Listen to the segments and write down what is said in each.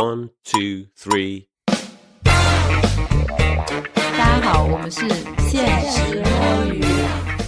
One, two, three. 大家好，我们是现实摸鱼，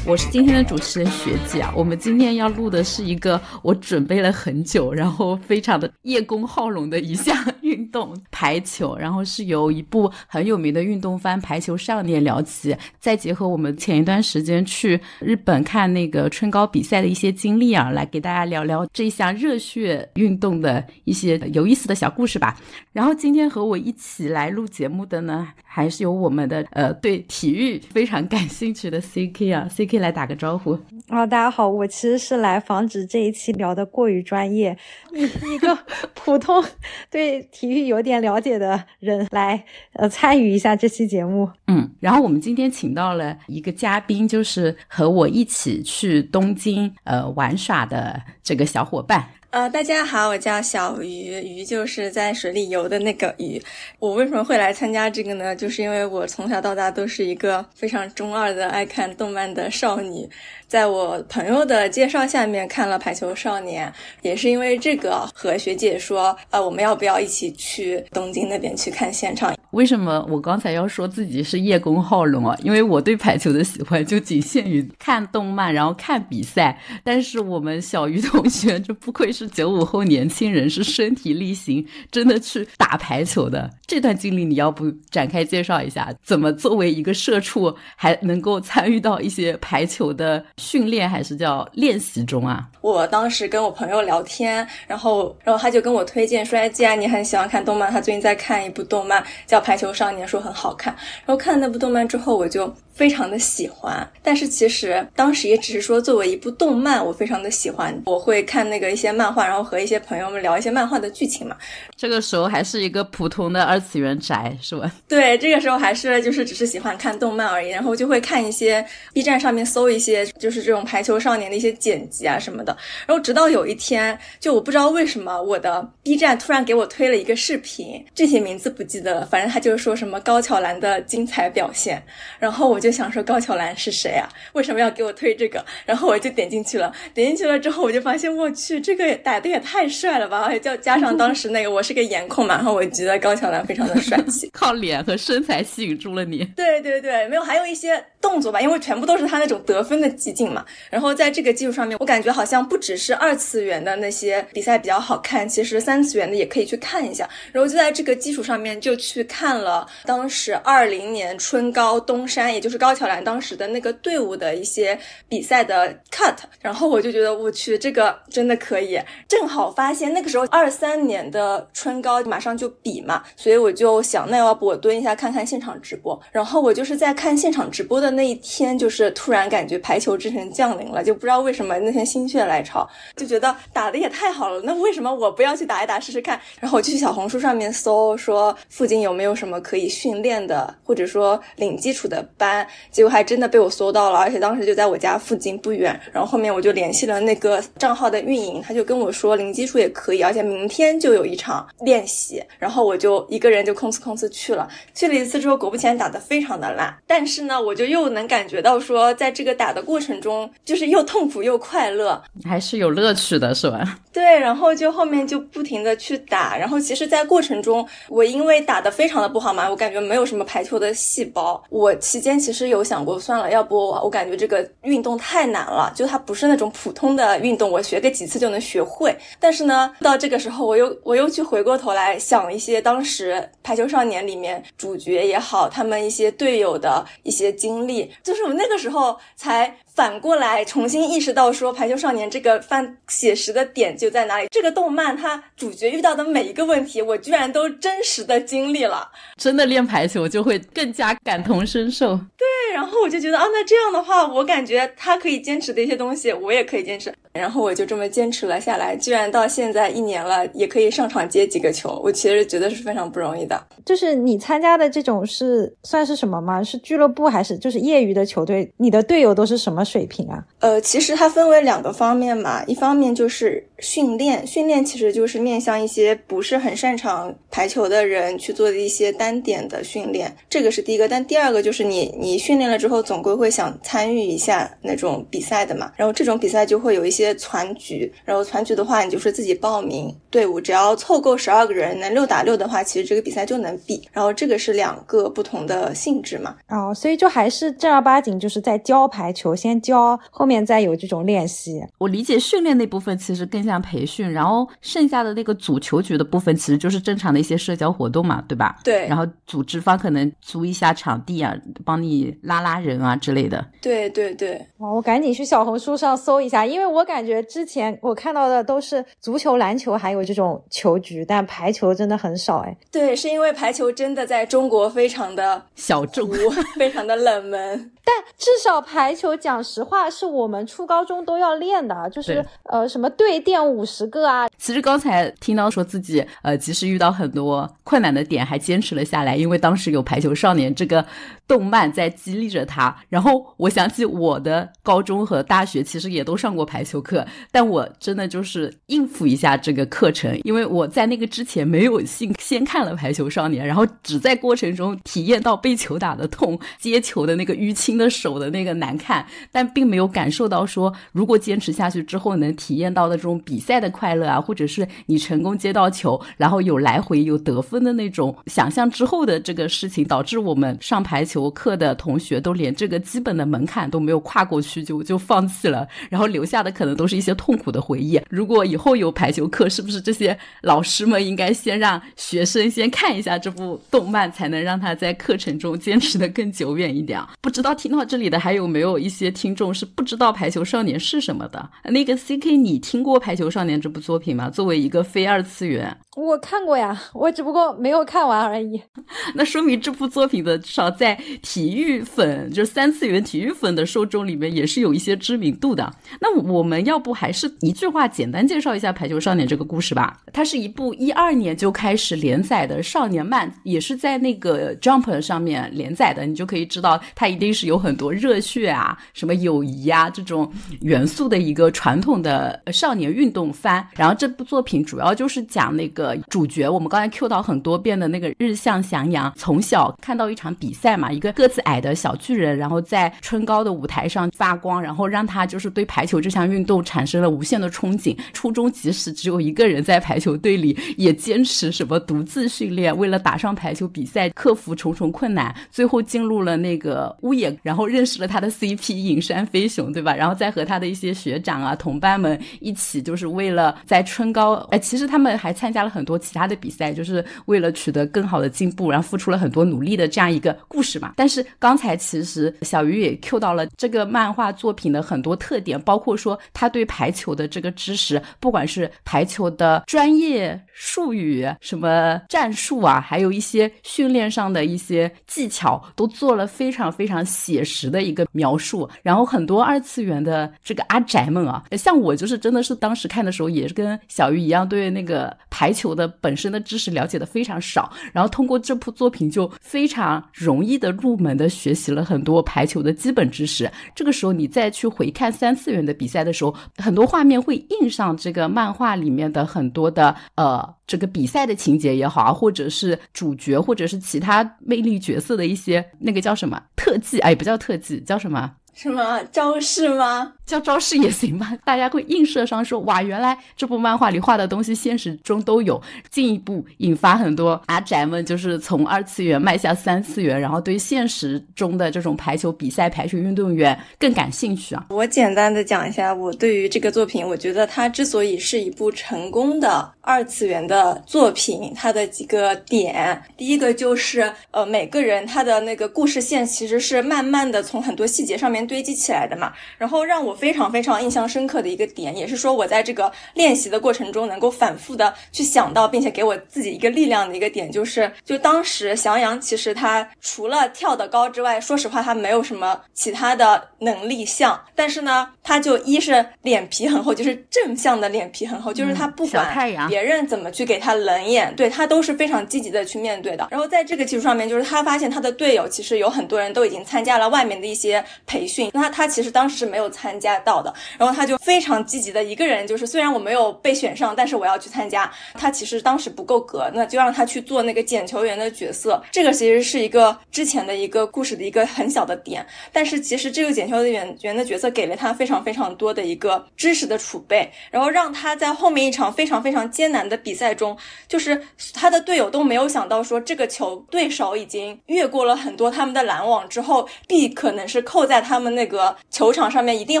我是今天的主持人学姐啊。我们今天要录的是一个我准备了很久，然后非常的叶公好龙的一项运动——排球。然后是由一部很有名的运动番《排球少年》聊起，再结合我们前一段时间去日本看那个春高比赛的一些经历啊，来给大家聊聊这一项热血运动的一些有意思的小故事吧。然后今天和我一起来录节目的呢，还是有我们的呃对体育非常感兴趣的 CK 啊，CK，CK 来打个招呼。啊、大家好，我其实是来防止这一期聊的过于专业，以一个 普通对体育有点了解的人来呃参与一下这期节目。嗯，然后我们今天请到了一个嘉宾，就是和我一起去东京呃玩耍的这个小伙伴。呃，大家好，我叫小鱼，鱼就是在水里游的那个鱼。我为什么会来参加这个呢？就是因为我从小到大都是一个非常中二的爱看动漫的少女，在我朋友的介绍下面看了《排球少年》，也是因为这个和学姐说，呃，我们要不要一起去东京那边去看现场？为什么我刚才要说自己是叶公好龙啊？因为我对排球的喜欢就仅限于看动漫，然后看比赛。但是我们小鱼同学，这不愧是九五后年轻人，是身体力行，真的去打排球的。这段经历你要不展开介绍一下？怎么作为一个社畜还能够参与到一些排球的训练，还是叫练习中啊？我当时跟我朋友聊天，然后，然后他就跟我推荐说，哎，既然你很喜欢看动漫，他最近在看一部动漫叫《排球少年》，说很好看。然后看了那部动漫之后，我就非常的喜欢。但是其实当时也只是说作为一部动漫，我非常的喜欢。我会看那个一些漫画，然后和一些朋友们聊一些漫画的剧情嘛。这个时候还是一个普通的二次元宅，是吧？对，这个时候还是就是只是喜欢看动漫而已，然后就会看一些 B 站上面搜一些就是这种排球少年的一些剪辑啊什么的。然后直到有一天，就我不知道为什么我的 B 站突然给我推了一个视频，具体名字不记得了，反正他就是说什么高桥兰的精彩表现。然后我就想说高桥兰是谁啊？为什么要给我推这个？然后我就点进去了，点进去了之后，我就发现我去，这个打的也太帅了吧！而且加加上当时那个我是个颜控嘛，然后我觉得高桥兰非常的帅气。靠脸和身材吸引住了你。对对对，没有，还有一些动作吧，因为全部都是他那种得分的激进嘛。然后在这个基础上面，我感觉好像不只是二次元的那些比赛比较好看，其实三次元的也可以去看一下。然后就在这个基础上面，就去看了当时二零年春高东山，也就是是高桥兰当时的那个队伍的一些比赛的 cut。然后我就觉得，我去，这个真的可以。正好发现那个时候二三年的春高马上就比嘛，所以我就想，那要不我蹲一下看看现场直播。然后我就是在看现场直播的那一天，就是突然感觉排球之神降临了，就不知道为什么那天心血来潮，就觉得打的也太好了，那为什么我不要去打一打试试看？然后我就去小红书上面搜，说附近有没有什么可以训练的，或者说领基础的班，结果还真的被我搜到了，而且当时就在我家附近不远。然后后面我就联系了那个账号的运营，他就跟我说零基础也可以，而且明天就有一场练习。然后我就一个人就空哧空哧去了，去了一次之后，果不其然打得非常的烂。但是呢，我就又能感觉到说，在这个打的过程中，就是又痛苦又快乐，还是有乐趣的，是吧？对，然后就后面就不停的去打，然后其实，在过程中，我因为打的非常的不好嘛，我感觉没有什么排球的细胞。我期间其实实有想过，算了，要不我感觉这个运动太难了，就它不是那种普通的运动，我学个几次就能学会。但是呢，到这个时候，我又我又去回过头来想一些当时《排球少年》里面主角也好，他们一些队友的一些经历，就是我那个时候才。反过来重新意识到说，《排球少年》这个犯写实的点就在哪里？这个动漫它主角遇到的每一个问题，我居然都真实的经历了。真的练排球就会更加感同身受。对，然后我就觉得啊，那这样的话，我感觉他可以坚持的一些东西，我也可以坚持。然后我就这么坚持了下来，居然到现在一年了，也可以上场接几个球。我其实觉得是非常不容易的。就是你参加的这种是算是什么吗？是俱乐部还是就是业余的球队？你的队友都是什么水平啊？呃，其实它分为两个方面嘛，一方面就是训练，训练其实就是面向一些不是很擅长排球的人去做的一些单点的训练，这个是第一个。但第二个就是你你训练。了之后，总归会想参与一下那种比赛的嘛。然后这种比赛就会有一些团局，然后团局的话，你就是自己报名队伍，只要凑够十二个人，能六打六的话，其实这个比赛就能比。然后这个是两个不同的性质嘛。哦，所以就还是正儿八经就是在教排球，先教，后面再有这种练习。我理解训练那部分其实更像培训，然后剩下的那个组球局的部分，其实就是正常的一些社交活动嘛，对吧？对。然后组织方可能租一下场地啊，帮你拉拉人啊之类的。对对对。哇，我赶紧去小红书上搜一下，因为我感觉之前我看到的都是足球、篮球还有这种球局，但排球真的很少哎。对，是因为排球真的在中国非常的小众，非常的冷门。但至少排球，讲实话，是我们初高中都要练的，就是呃什么对垫五十个啊。其实刚才听到说自己呃，即使遇到很多困难的点，还坚持了下来，因为当时有《排球少年》这个动漫在激励着他。然后我想起我的高中和大学其实也都上过排球课，但我真的就是应付一下这个课程，因为我在那个之前没有先先看了《排球少年》，然后只在过程中体验到被球打的痛、接球的那个淤青。的手的那个难看，但并没有感受到说，如果坚持下去之后能体验到的这种比赛的快乐啊，或者是你成功接到球，然后有来回有得分的那种想象之后的这个事情，导致我们上排球课的同学都连这个基本的门槛都没有跨过去就就放弃了，然后留下的可能都是一些痛苦的回忆。如果以后有排球课，是不是这些老师们应该先让学生先看一下这部动漫，才能让他在课程中坚持的更久远一点啊？不知道。听到这里的还有没有一些听众是不知道《排球少年》是什么的？那个 C K，你听过《排球少年》这部作品吗？作为一个非二次元。我看过呀，我只不过没有看完而已。那说明这部作品的至少在体育粉，就是三次元体育粉的受众里面也是有一些知名度的。那我们要不还是一句话简单介绍一下《排球少年》这个故事吧？它是一部一二年就开始连载的少年漫，也是在那个 Jump 上面连载的。你就可以知道，它一定是有有很多热血啊、什么友谊啊这种元素的一个传统的少年运动番。然后这部作品主要就是讲那个。主角，我们刚才 Q 到很多遍的那个日向翔阳，从小看到一场比赛嘛，一个个子矮的小巨人，然后在春高的舞台上发光，然后让他就是对排球这项运动产生了无限的憧憬。初中即使只有一个人在排球队里，也坚持什么独自训练，为了打上排球比赛，克服重重困难，最后进入了那个屋野，然后认识了他的 CP 影山飞雄，对吧？然后再和他的一些学长啊、同伴们一起，就是为了在春高，哎，其实他们还参加了。很多其他的比赛，就是为了取得更好的进步，然后付出了很多努力的这样一个故事嘛。但是刚才其实小鱼也 Q 到了这个漫画作品的很多特点，包括说他对排球的这个知识，不管是排球的专业术语、什么战术啊，还有一些训练上的一些技巧，都做了非常非常细写实的一个描述。然后很多二次元的这个阿宅们啊，像我就是真的是当时看的时候，也是跟小鱼一样，对那个排球。的本身的知识了解的非常少，然后通过这部作品就非常容易的入门的学习了很多排球的基本知识。这个时候你再去回看三次元的比赛的时候，很多画面会印上这个漫画里面的很多的呃这个比赛的情节也好啊，或者是主角或者是其他魅力角色的一些那个叫什么特技？哎，不叫特技，叫什么？什么招式吗？叫招式也行吧。大家会映射上说，哇，原来这部漫画里画的东西现实中都有，进一步引发很多阿宅们就是从二次元迈向三次元，然后对现实中的这种排球比赛、排球运动员更感兴趣啊。我简单的讲一下我对于这个作品，我觉得它之所以是一部成功的二次元的作品，它的几个点，第一个就是呃，每个人他的那个故事线其实是慢慢的从很多细节上面。堆积起来的嘛，然后让我非常非常印象深刻的一个点，也是说我在这个练习的过程中能够反复的去想到，并且给我自己一个力量的一个点，就是就当时翔阳其实他除了跳得高之外，说实话他没有什么其他的能力项，但是呢，他就一是脸皮很厚，就是正向的脸皮很厚，就是他不管别人怎么去给他冷眼，对他都是非常积极的去面对的。然后在这个基础上面，就是他发现他的队友其实有很多人都已经参加了外面的一些培训。那他其实当时是没有参加到的。然后他就非常积极的一个人，就是虽然我没有被选上，但是我要去参加。他其实当时不够格，那就让他去做那个捡球员的角色。这个其实是一个之前的一个故事的一个很小的点，但是其实这个捡球员员的角色给了他非常非常多的一个知识的储备，然后让他在后面一场非常非常艰难的比赛中，就是他的队友都没有想到说这个球对手已经越过了很多他们的拦网之后，必可能是扣在他们那个球场上面，一定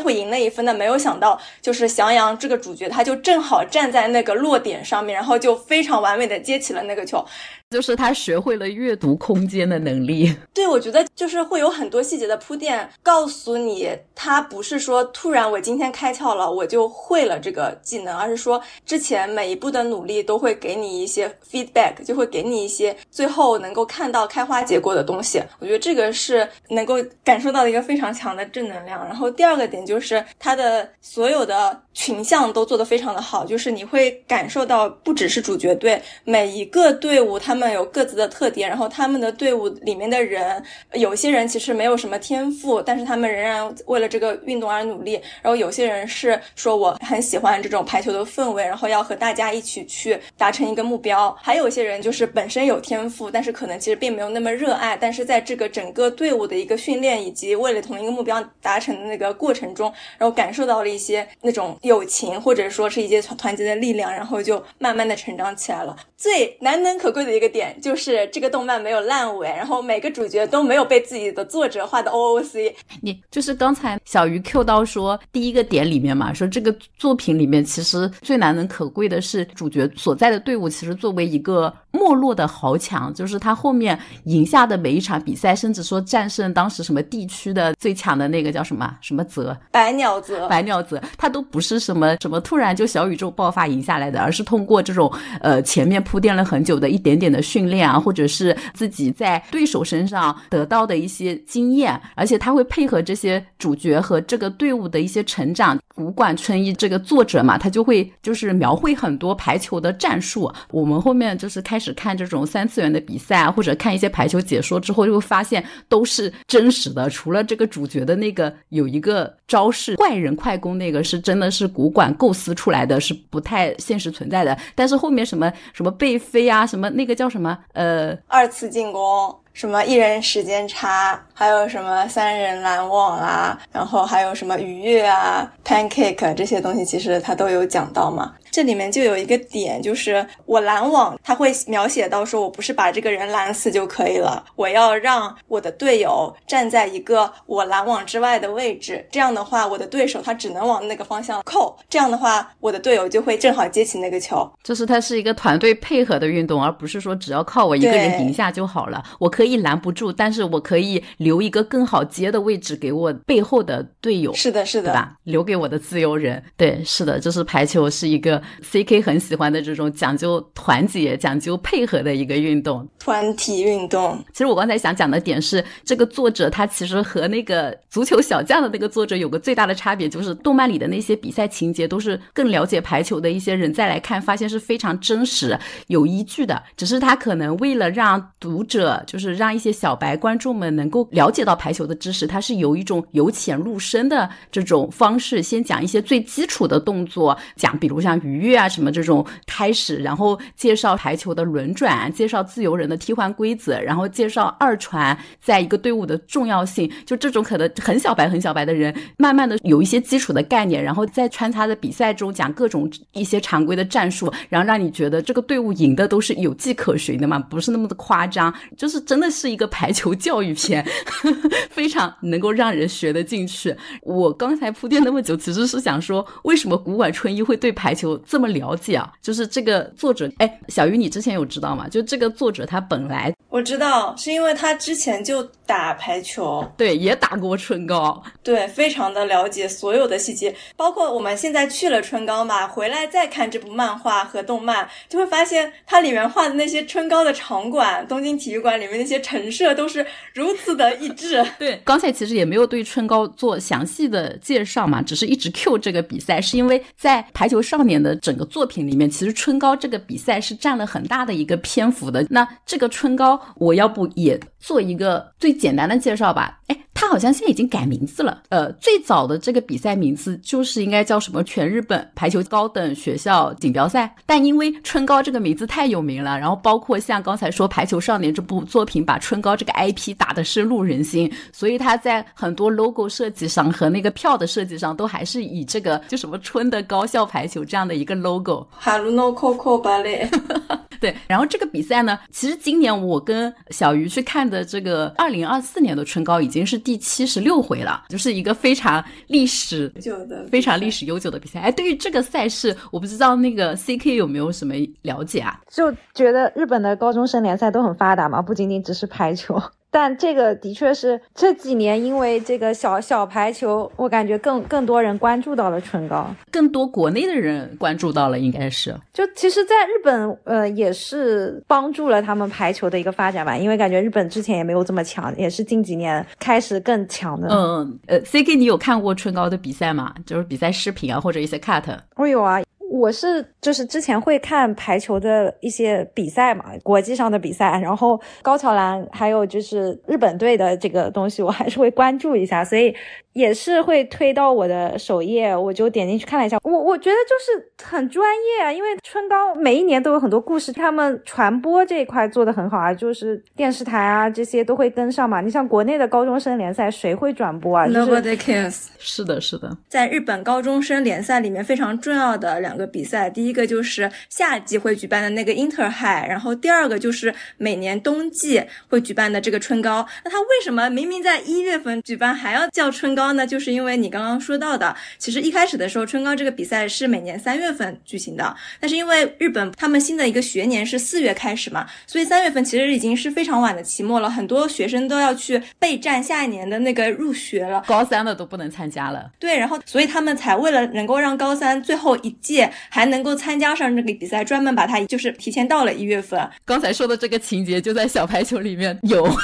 会赢那一分的。没有想到，就是翔阳这个主角，他就正好站在那个落点上面，然后就非常完美的接起了那个球。就是他学会了阅读空间的能力。对，我觉得就是会有很多细节的铺垫，告诉你他不是说突然我今天开窍了，我就会了这个技能，而是说之前每一步的努力都会给你一些 feedback，就会给你一些最后能够看到开花结果的东西。我觉得这个是能够感受到的一个非常强的正能量。然后第二个点就是他的所有的群像都做得非常的好，就是你会感受到不只是主角队，每一个队伍他们。有各自的特点，然后他们的队伍里面的人，有些人其实没有什么天赋，但是他们仍然为了这个运动而努力。然后有些人是说我很喜欢这种排球的氛围，然后要和大家一起去达成一个目标。还有些人就是本身有天赋，但是可能其实并没有那么热爱，但是在这个整个队伍的一个训练以及为了同一个目标达成的那个过程中，然后感受到了一些那种友情或者说是一些团团结的力量，然后就慢慢的成长起来了。最难能可贵的一个。点就是这个动漫没有烂尾，然后每个主角都没有被自己的作者画的 OOC。你就是刚才小鱼 Q 到说第一个点里面嘛，说这个作品里面其实最难能可贵的是主角所在的队伍，其实作为一个没落的豪强，就是他后面赢下的每一场比赛，甚至说战胜当时什么地区的最强的那个叫什么什么泽百鸟泽百鸟泽，他都不是什么什么突然就小宇宙爆发赢下来的，而是通过这种呃前面铺垫了很久的一点点的。训练啊，或者是自己在对手身上得到的一些经验，而且他会配合这些主角和这个队伍的一些成长。古馆春一这个作者嘛，他就会就是描绘很多排球的战术。我们后面就是开只看这种三次元的比赛啊，或者看一些排球解说之后，就会发现都是真实的。除了这个主角的那个有一个招式怪人快攻，那个是真的是古管构思出来的，是不太现实存在的。但是后面什么什么背飞啊，什么那个叫。什么？呃，二次进攻，什么一人时间差，还有什么三人拦网啊，然后还有什么愉悦啊，pancake 这些东西，其实他都有讲到嘛。这里面就有一个点，就是我拦网，他会描写到说，我不是把这个人拦死就可以了，我要让我的队友站在一个我拦网之外的位置，这样的话，我的对手他只能往那个方向扣，这样的话，我的队友就会正好接起那个球。就是它是一个团队配合的运动，而不是说只要靠我一个人赢下就好了。我可以拦不住，但是我可以留一个更好接的位置给我背后的队友。是的，是的，对吧？留给我的自由人。对，是的，就是排球是一个。C K 很喜欢的这种讲究团结、讲究配合的一个运动，团体运动。其实我刚才想讲的点是，这个作者他其实和那个足球小将的那个作者有个最大的差别，就是动漫里的那些比赛情节都是更了解排球的一些人再来看，发现是非常真实、有依据的。只是他可能为了让读者，就是让一些小白观众们能够了解到排球的知识，他是有一种由浅入深的这种方式，先讲一些最基础的动作，讲比如像鱼跃啊。什么这种开始，然后介绍排球的轮转，介绍自由人的替换规则，然后介绍二传在一个队伍的重要性，就这种可能很小白很小白的人，慢慢的有一些基础的概念，然后再穿插在比赛中讲各种一些常规的战术，然后让你觉得这个队伍赢的都是有迹可循的嘛，不是那么的夸张，就是真的是一个排球教育片，非常能够让人学得进去。我刚才铺垫那么久，其实是想说，为什么古馆春一会对排球这么了？了解啊，就是这个作者，哎，小鱼，你之前有知道吗？就这个作者他本来我知道，是因为他之前就打排球，对，也打过春高，对，非常的了解所有的细节，包括我们现在去了春高嘛，回来再看这部漫画和动漫，就会发现它里面画的那些春高的场馆，东京体育馆里面那些陈设都是如此的一致。对，刚才其实也没有对春高做详细的介绍嘛，只是一直 Q 这个比赛，是因为在排球少年的整个。作品里面，其实春高这个比赛是占了很大的一个篇幅的。那这个春高，我要不也做一个最简单的介绍吧？哎。它好像现在已经改名字了。呃，最早的这个比赛名字就是应该叫什么全日本排球高等学校锦标赛，但因为春高这个名字太有名了，然后包括像刚才说《排球少年》这部作品把春高这个 IP 打得深入人心，所以它在很多 logo 设计上和那个票的设计上都还是以这个就什么春的高校排球这样的一个 logo。哈鲁诺 Coco 芭蕾。对，然后这个比赛呢，其实今年我跟小鱼去看的这个二零二四年的春高已经是第七十六回了，就是一个非常历史久的、非常历史悠久的比赛。哎，对于这个赛事，我不知道那个 C K 有没有什么了解啊？就觉得日本的高中生联赛都很发达嘛，不仅仅只是排球。但这个的确是这几年，因为这个小小排球，我感觉更更多人关注到了唇膏，更多国内的人关注到了，应该是。就其实，在日本，呃，也是帮助了他们排球的一个发展吧，因为感觉日本之前也没有这么强，也是近几年开始更强的。嗯，呃，C K，你有看过唇膏的比赛吗？就是比赛视频啊，或者一些 cut。我有啊。我是就是之前会看排球的一些比赛嘛，国际上的比赛，然后高桥兰还有就是日本队的这个东西，我还是会关注一下，所以。也是会推到我的首页，我就点进去看了一下。我我觉得就是很专业啊，因为春高每一年都有很多故事，他们传播这一块做的很好啊，就是电视台啊这些都会跟上嘛。你像国内的高中生联赛，谁会转播啊？Nobody cares。是的，是的。在日本高中生联赛里面非常重要的两个比赛，第一个就是夏季会举办的那个 Inter High，然后第二个就是每年冬季会举办的这个春高。那他为什么明明在一月份举办还要叫春高？高呢，就是因为你刚刚说到的，其实一开始的时候，春高这个比赛是每年三月份举行的，但是因为日本他们新的一个学年是四月开始嘛，所以三月份其实已经是非常晚的期末了，很多学生都要去备战下一年的那个入学了，高三的都不能参加了。对，然后所以他们才为了能够让高三最后一届还能够参加上这个比赛，专门把它就是提前到了一月份。刚才说的这个情节就在小排球里面有。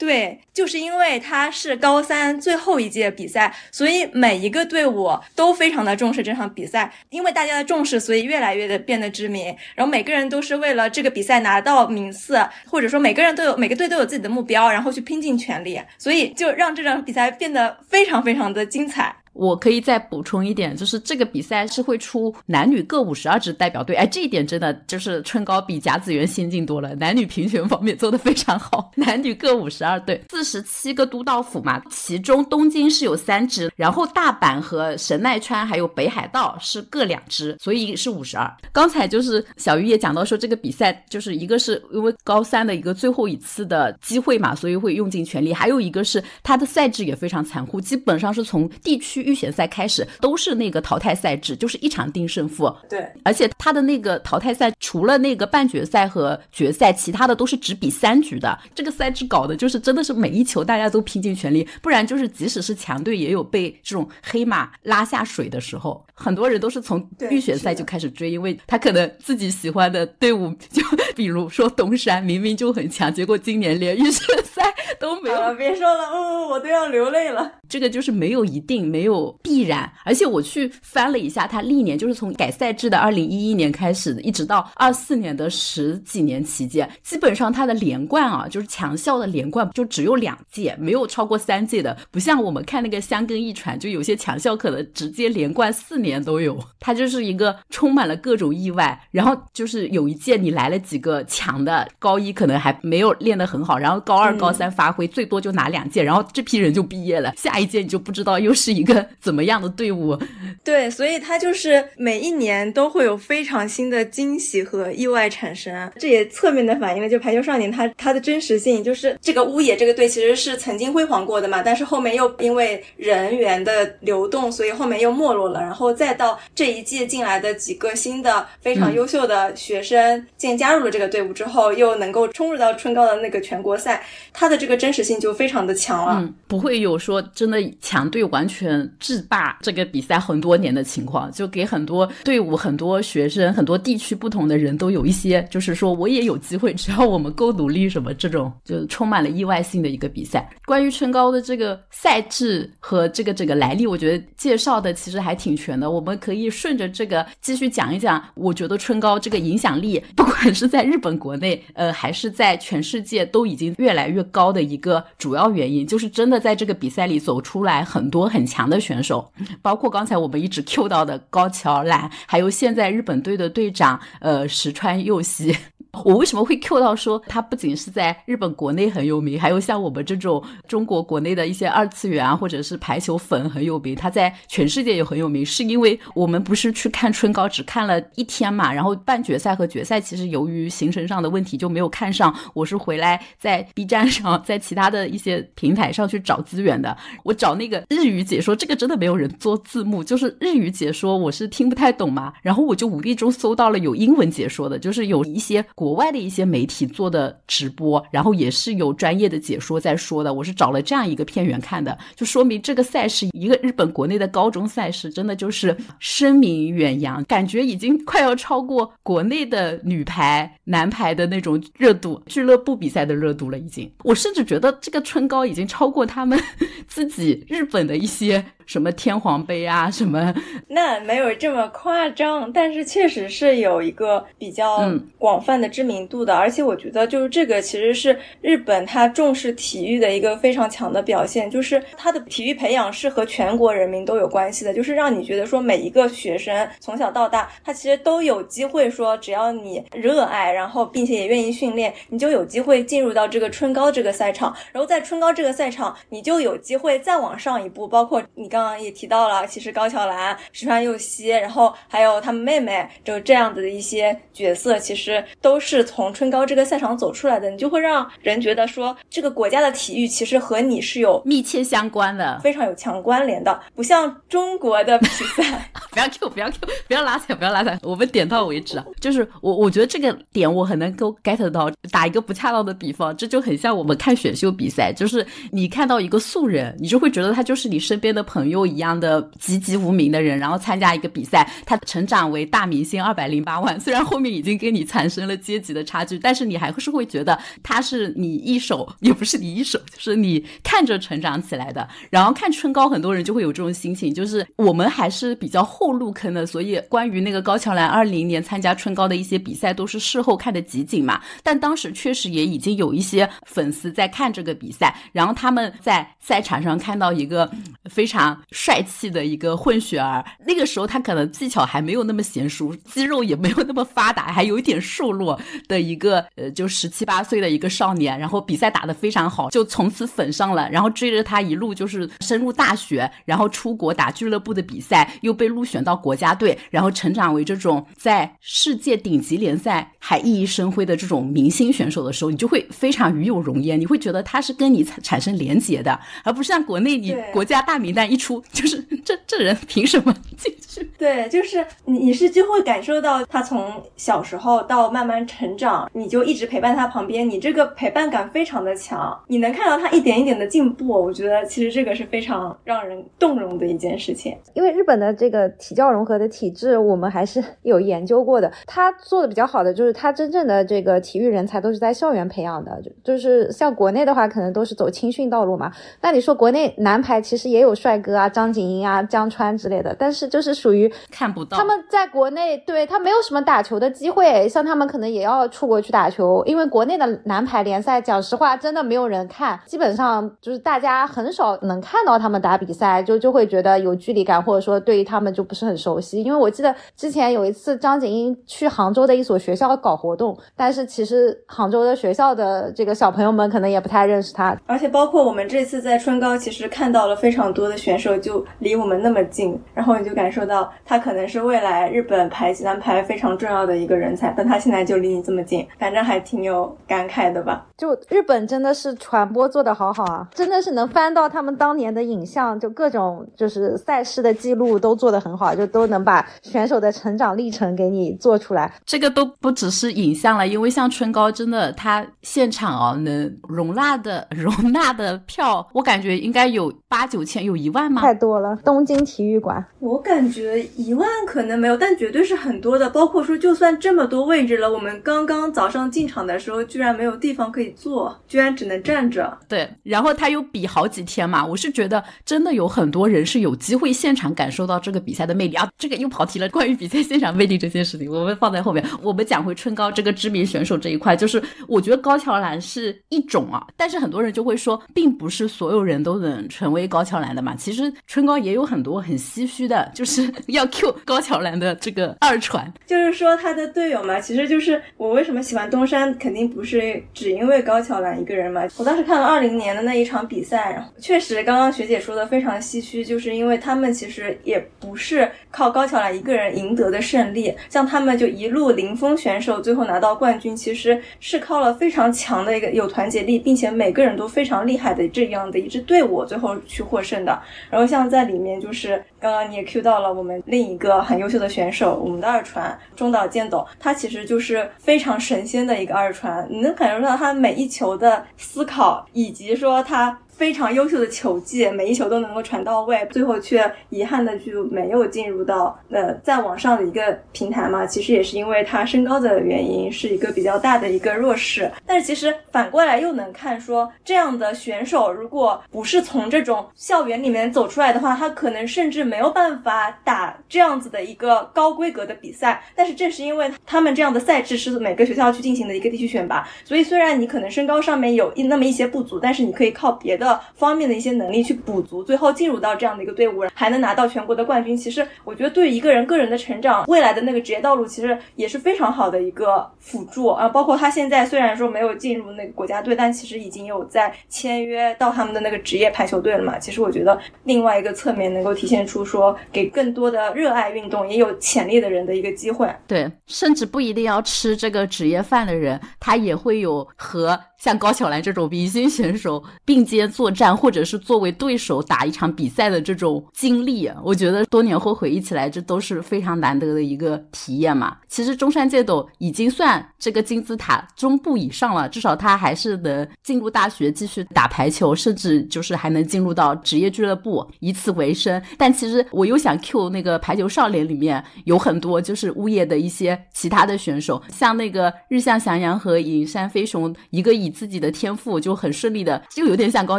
对，就是因为它是高三最后一届比赛，所以每一个队伍都非常的重视这场比赛。因为大家的重视，所以越来越的变得知名。然后每个人都是为了这个比赛拿到名次，或者说每个人都有每个队都有自己的目标，然后去拼尽全力，所以就让这场比赛变得非常非常的精彩。我可以再补充一点，就是这个比赛是会出男女各五十二支代表队，哎，这一点真的就是春高比甲子园先进多了，男女平权方面做得非常好，男女各五十二队，四十七个都道府嘛，其中东京是有三支，然后大阪和神奈川还有北海道是各两支，所以是五十二。刚才就是小鱼也讲到说，这个比赛就是一个是因为高三的一个最后一次的机会嘛，所以会用尽全力，还有一个是它的赛制也非常残酷，基本上是从地区。预选赛开始都是那个淘汰赛制，就是一场定胜负。对，而且他的那个淘汰赛除了那个半决赛和决赛，其他的都是只比三局的。这个赛制搞的就是真的是每一球大家都拼尽全力，不然就是即使是强队也有被这种黑马拉下水的时候。很多人都是从预选赛就开始追，因为他可能自己喜欢的队伍，就比如说东山，明明就很强，结果今年连预选赛都没有。别说了，嗯，我都要流泪了。这个就是没有一定，没有必然。而且我去翻了一下，他历年就是从改赛制的二零一一年开始的，一直到二四年的十几年期间，基本上他的连冠啊，就是强校的连冠就只有两届，没有超过三届的。不像我们看那个香根一传，就有些强校可能直接连冠四年。年都有，它就是一个充满了各种意外。然后就是有一届你来了几个强的，高一可能还没有练得很好，然后高二、高三发挥最多就拿两届，然后这批人就毕业了。下一届你就不知道又是一个怎么样的队伍。对，所以它就是每一年都会有非常新的惊喜和意外产生。这也侧面的反映了就排球少年它它的真实性，就是这个乌野这个队其实是曾经辉煌过的嘛，但是后面又因为人员的流动，所以后面又没落了，然后。再到这一届进来的几个新的非常优秀的学生，进加入了这个队伍之后，又能够冲入到春高的那个全国赛，他的这个真实性就非常的强了。嗯，不会有说真的强队完全制霸这个比赛很多年的情况，就给很多队伍、很多学生、很多地区不同的人都有一些，就是说我也有机会，只要我们够努力，什么这种就充满了意外性的一个比赛。关于春高的这个赛制和这个整个来历，我觉得介绍的其实还挺全的。我们可以顺着这个继续讲一讲。我觉得春高这个影响力，不管是在日本国内，呃，还是在全世界，都已经越来越高的一一个主要原因，就是真的在这个比赛里走出来很多很强的选手，包括刚才我们一直 Q 到的高桥兰，还有现在日本队的队长呃石川佑希。我为什么会 Q 到说他不仅是在日本国内很有名，还有像我们这种中国国内的一些二次元啊，或者是排球粉很有名，他在全世界也很有名，是因为我们不是去看春高只看了一天嘛，然后半决赛和决赛其实由于行程上的问题就没有看上，我是回来在 B 站上，在其他的一些平台上去找资源的，我找那个日语解说，这真的没有人做字幕，就是日语解说我是听不太懂嘛，然后我就无意中搜到了有英文解说的，就是有一些。国外的一些媒体做的直播，然后也是有专业的解说在说的。我是找了这样一个片源看的，就说明这个赛事一个日本国内的高中赛事，真的就是声名远扬，感觉已经快要超过国内的女排、男排的那种热度，俱乐部比赛的热度了。已经，我甚至觉得这个春高已经超过他们 自己日本的一些。什么天皇杯啊，什么？那没有这么夸张，但是确实是有一个比较广泛的知名度的。而且我觉得，就是这个其实是日本它重视体育的一个非常强的表现，就是它的体育培养是和全国人民都有关系的，就是让你觉得说每一个学生从小到大，他其实都有机会说，只要你热爱，然后并且也愿意训练，你就有机会进入到这个春高这个赛场。然后在春高这个赛场，你就有机会再往上一步，包括你刚。也提到了，其实高桥兰、石川佑希，然后还有他们妹妹，就这样子的一些角色，其实都是从春高这个赛场走出来的。你就会让人觉得说，这个国家的体育其实和你是有密切相关的，非常有强关联的，不像中国的比赛。不要 Q，不要 Q，不要拉踩，不要拉踩，我们点到为止啊。就是我，我觉得这个点我很能够 get 到。打一个不恰当的比方，这就很像我们看选秀比赛，就是你看到一个素人，你就会觉得他就是你身边的朋朋。友一样的籍籍无名的人，然后参加一个比赛，他成长为大明星二百零八万。虽然后面已经跟你产生了阶级的差距，但是你还是会觉得他是你一手，也不是你一手，就是你看着成长起来的。然后看春高，很多人就会有这种心情，就是我们还是比较后入坑的，所以关于那个高桥兰二零年参加春高的一些比赛，都是事后看的集锦嘛。但当时确实也已经有一些粉丝在看这个比赛，然后他们在赛场上看到一个非常。帅气的一个混血儿，那个时候他可能技巧还没有那么娴熟，肌肉也没有那么发达，还有一点瘦弱的一个呃，就十七八岁的一个少年，然后比赛打得非常好，就从此粉上了，然后追着他一路就是深入大学，然后出国打俱乐部的比赛，又被入选到国家队，然后成长为这种在世界顶级联赛还熠熠生辉的这种明星选手的时候，你就会非常与有荣焉，你会觉得他是跟你产产生连结的，而不是像国内你国家大名单一出。就是这这人凭什么进去？对，就是你你是就会感受到他从小时候到慢慢成长，你就一直陪伴他旁边，你这个陪伴感非常的强，你能看到他一点一点的进步。我觉得其实这个是非常让人动容的一件事情。因为日本的这个体教融合的体制，我们还是 有研究过的。他做的比较好的就是他真正的这个体育人才都是在校园培养的，就就是像国内的话，可能都是走青训道路嘛。那你说国内男排其实也有帅哥。啊，张景英啊，江川之类的，但是就是属于看不到。他们在国内，对他没有什么打球的机会。像他们可能也要出国去打球，因为国内的男排联赛，讲实话，真的没有人看。基本上就是大家很少能看到他们打比赛，就就会觉得有距离感，或者说对于他们就不是很熟悉。因为我记得之前有一次张景英去杭州的一所学校搞活动，但是其实杭州的学校的这个小朋友们可能也不太认识他。而且包括我们这次在春高，其实看到了非常多的选手。就离我们那么近，然后你就感受到他可能是未来日本排男排非常重要的一个人才，但他现在就离你这么近，反正还挺有感慨的吧。就日本真的是传播做得好好啊，真的是能翻到他们当年的影像，就各种就是赛事的记录都做得很好，就都能把选手的成长历程给你做出来。这个都不只是影像了，因为像春高真的，他现场哦能容纳的 容纳的票，我感觉应该有八九千，有一万吗？太多了，东京体育馆。我感觉觉一万可能没有，但绝对是很多的。包括说，就算这么多位置了，我们刚刚早上进场的时候，居然没有地方可以坐，居然只能站着。对，然后他又比好几天嘛，我是觉得真的有很多人是有机会现场感受到这个比赛的魅力啊。这个又跑题了，关于比赛现场魅力这件事情，我们放在后面。我们讲回春高这个知名选手这一块，就是我觉得高桥兰是一种啊，但是很多人就会说，并不是所有人都能成为高桥兰的嘛。其实实春高也有很多很唏嘘的，就是 要 Q 高桥兰的这个二传，就是说他的队友嘛，其实就是我为什么喜欢东山，肯定不是只因为高桥兰一个人嘛。我当时看了二零年的那一场比赛，然后确实刚刚学姐说的非常唏嘘，就是因为他们其实也不是靠高桥兰一个人赢得的胜利，像他们就一路零封选手，最后拿到冠军，其实是靠了非常强的一个有团结力，并且每个人都非常厉害的这样的一支队伍，最后去获胜的。然后像在里面，就是刚刚你也 Q 到了我们另一个很优秀的选手，我们的二传中岛健斗，他其实就是非常神仙的一个二传，你能感受到他每一球的思考，以及说他。非常优秀的球技，每一球都能够传到位，最后却遗憾的就没有进入到呃再往上的一个平台嘛。其实也是因为他身高的原因，是一个比较大的一个弱势。但是其实反过来又能看说，这样的选手如果不是从这种校园里面走出来的话，他可能甚至没有办法打这样子的一个高规格的比赛。但是正是因为他们这样的赛制是每个学校去进行的一个地区选拔，所以虽然你可能身高上面有一那么一些不足，但是你可以靠别的。方面的一些能力去补足，最后进入到这样的一个队伍，还能拿到全国的冠军。其实我觉得对一个人个人的成长，未来的那个职业道路，其实也是非常好的一个辅助啊。包括他现在虽然说没有进入那个国家队，但其实已经有在签约到他们的那个职业排球队了嘛。其实我觉得另外一个侧面能够体现出说，给更多的热爱运动也有潜力的人的一个机会。对，甚至不一定要吃这个职业饭的人，他也会有和。像高桥兰这种明星选手并肩作战，或者是作为对手打一场比赛的这种经历，我觉得多年后回忆起来，这都是非常难得的一个体验嘛。其实中山健斗已经算这个金字塔中部以上了，至少他还是能进入大学继续打排球，甚至就是还能进入到职业俱乐部以此为生。但其实我又想 Q 那个排球少年里面有很多就是物业的一些其他的选手，像那个日向翔阳和影山飞雄，一个以自己的天赋就很顺利的，就有点像高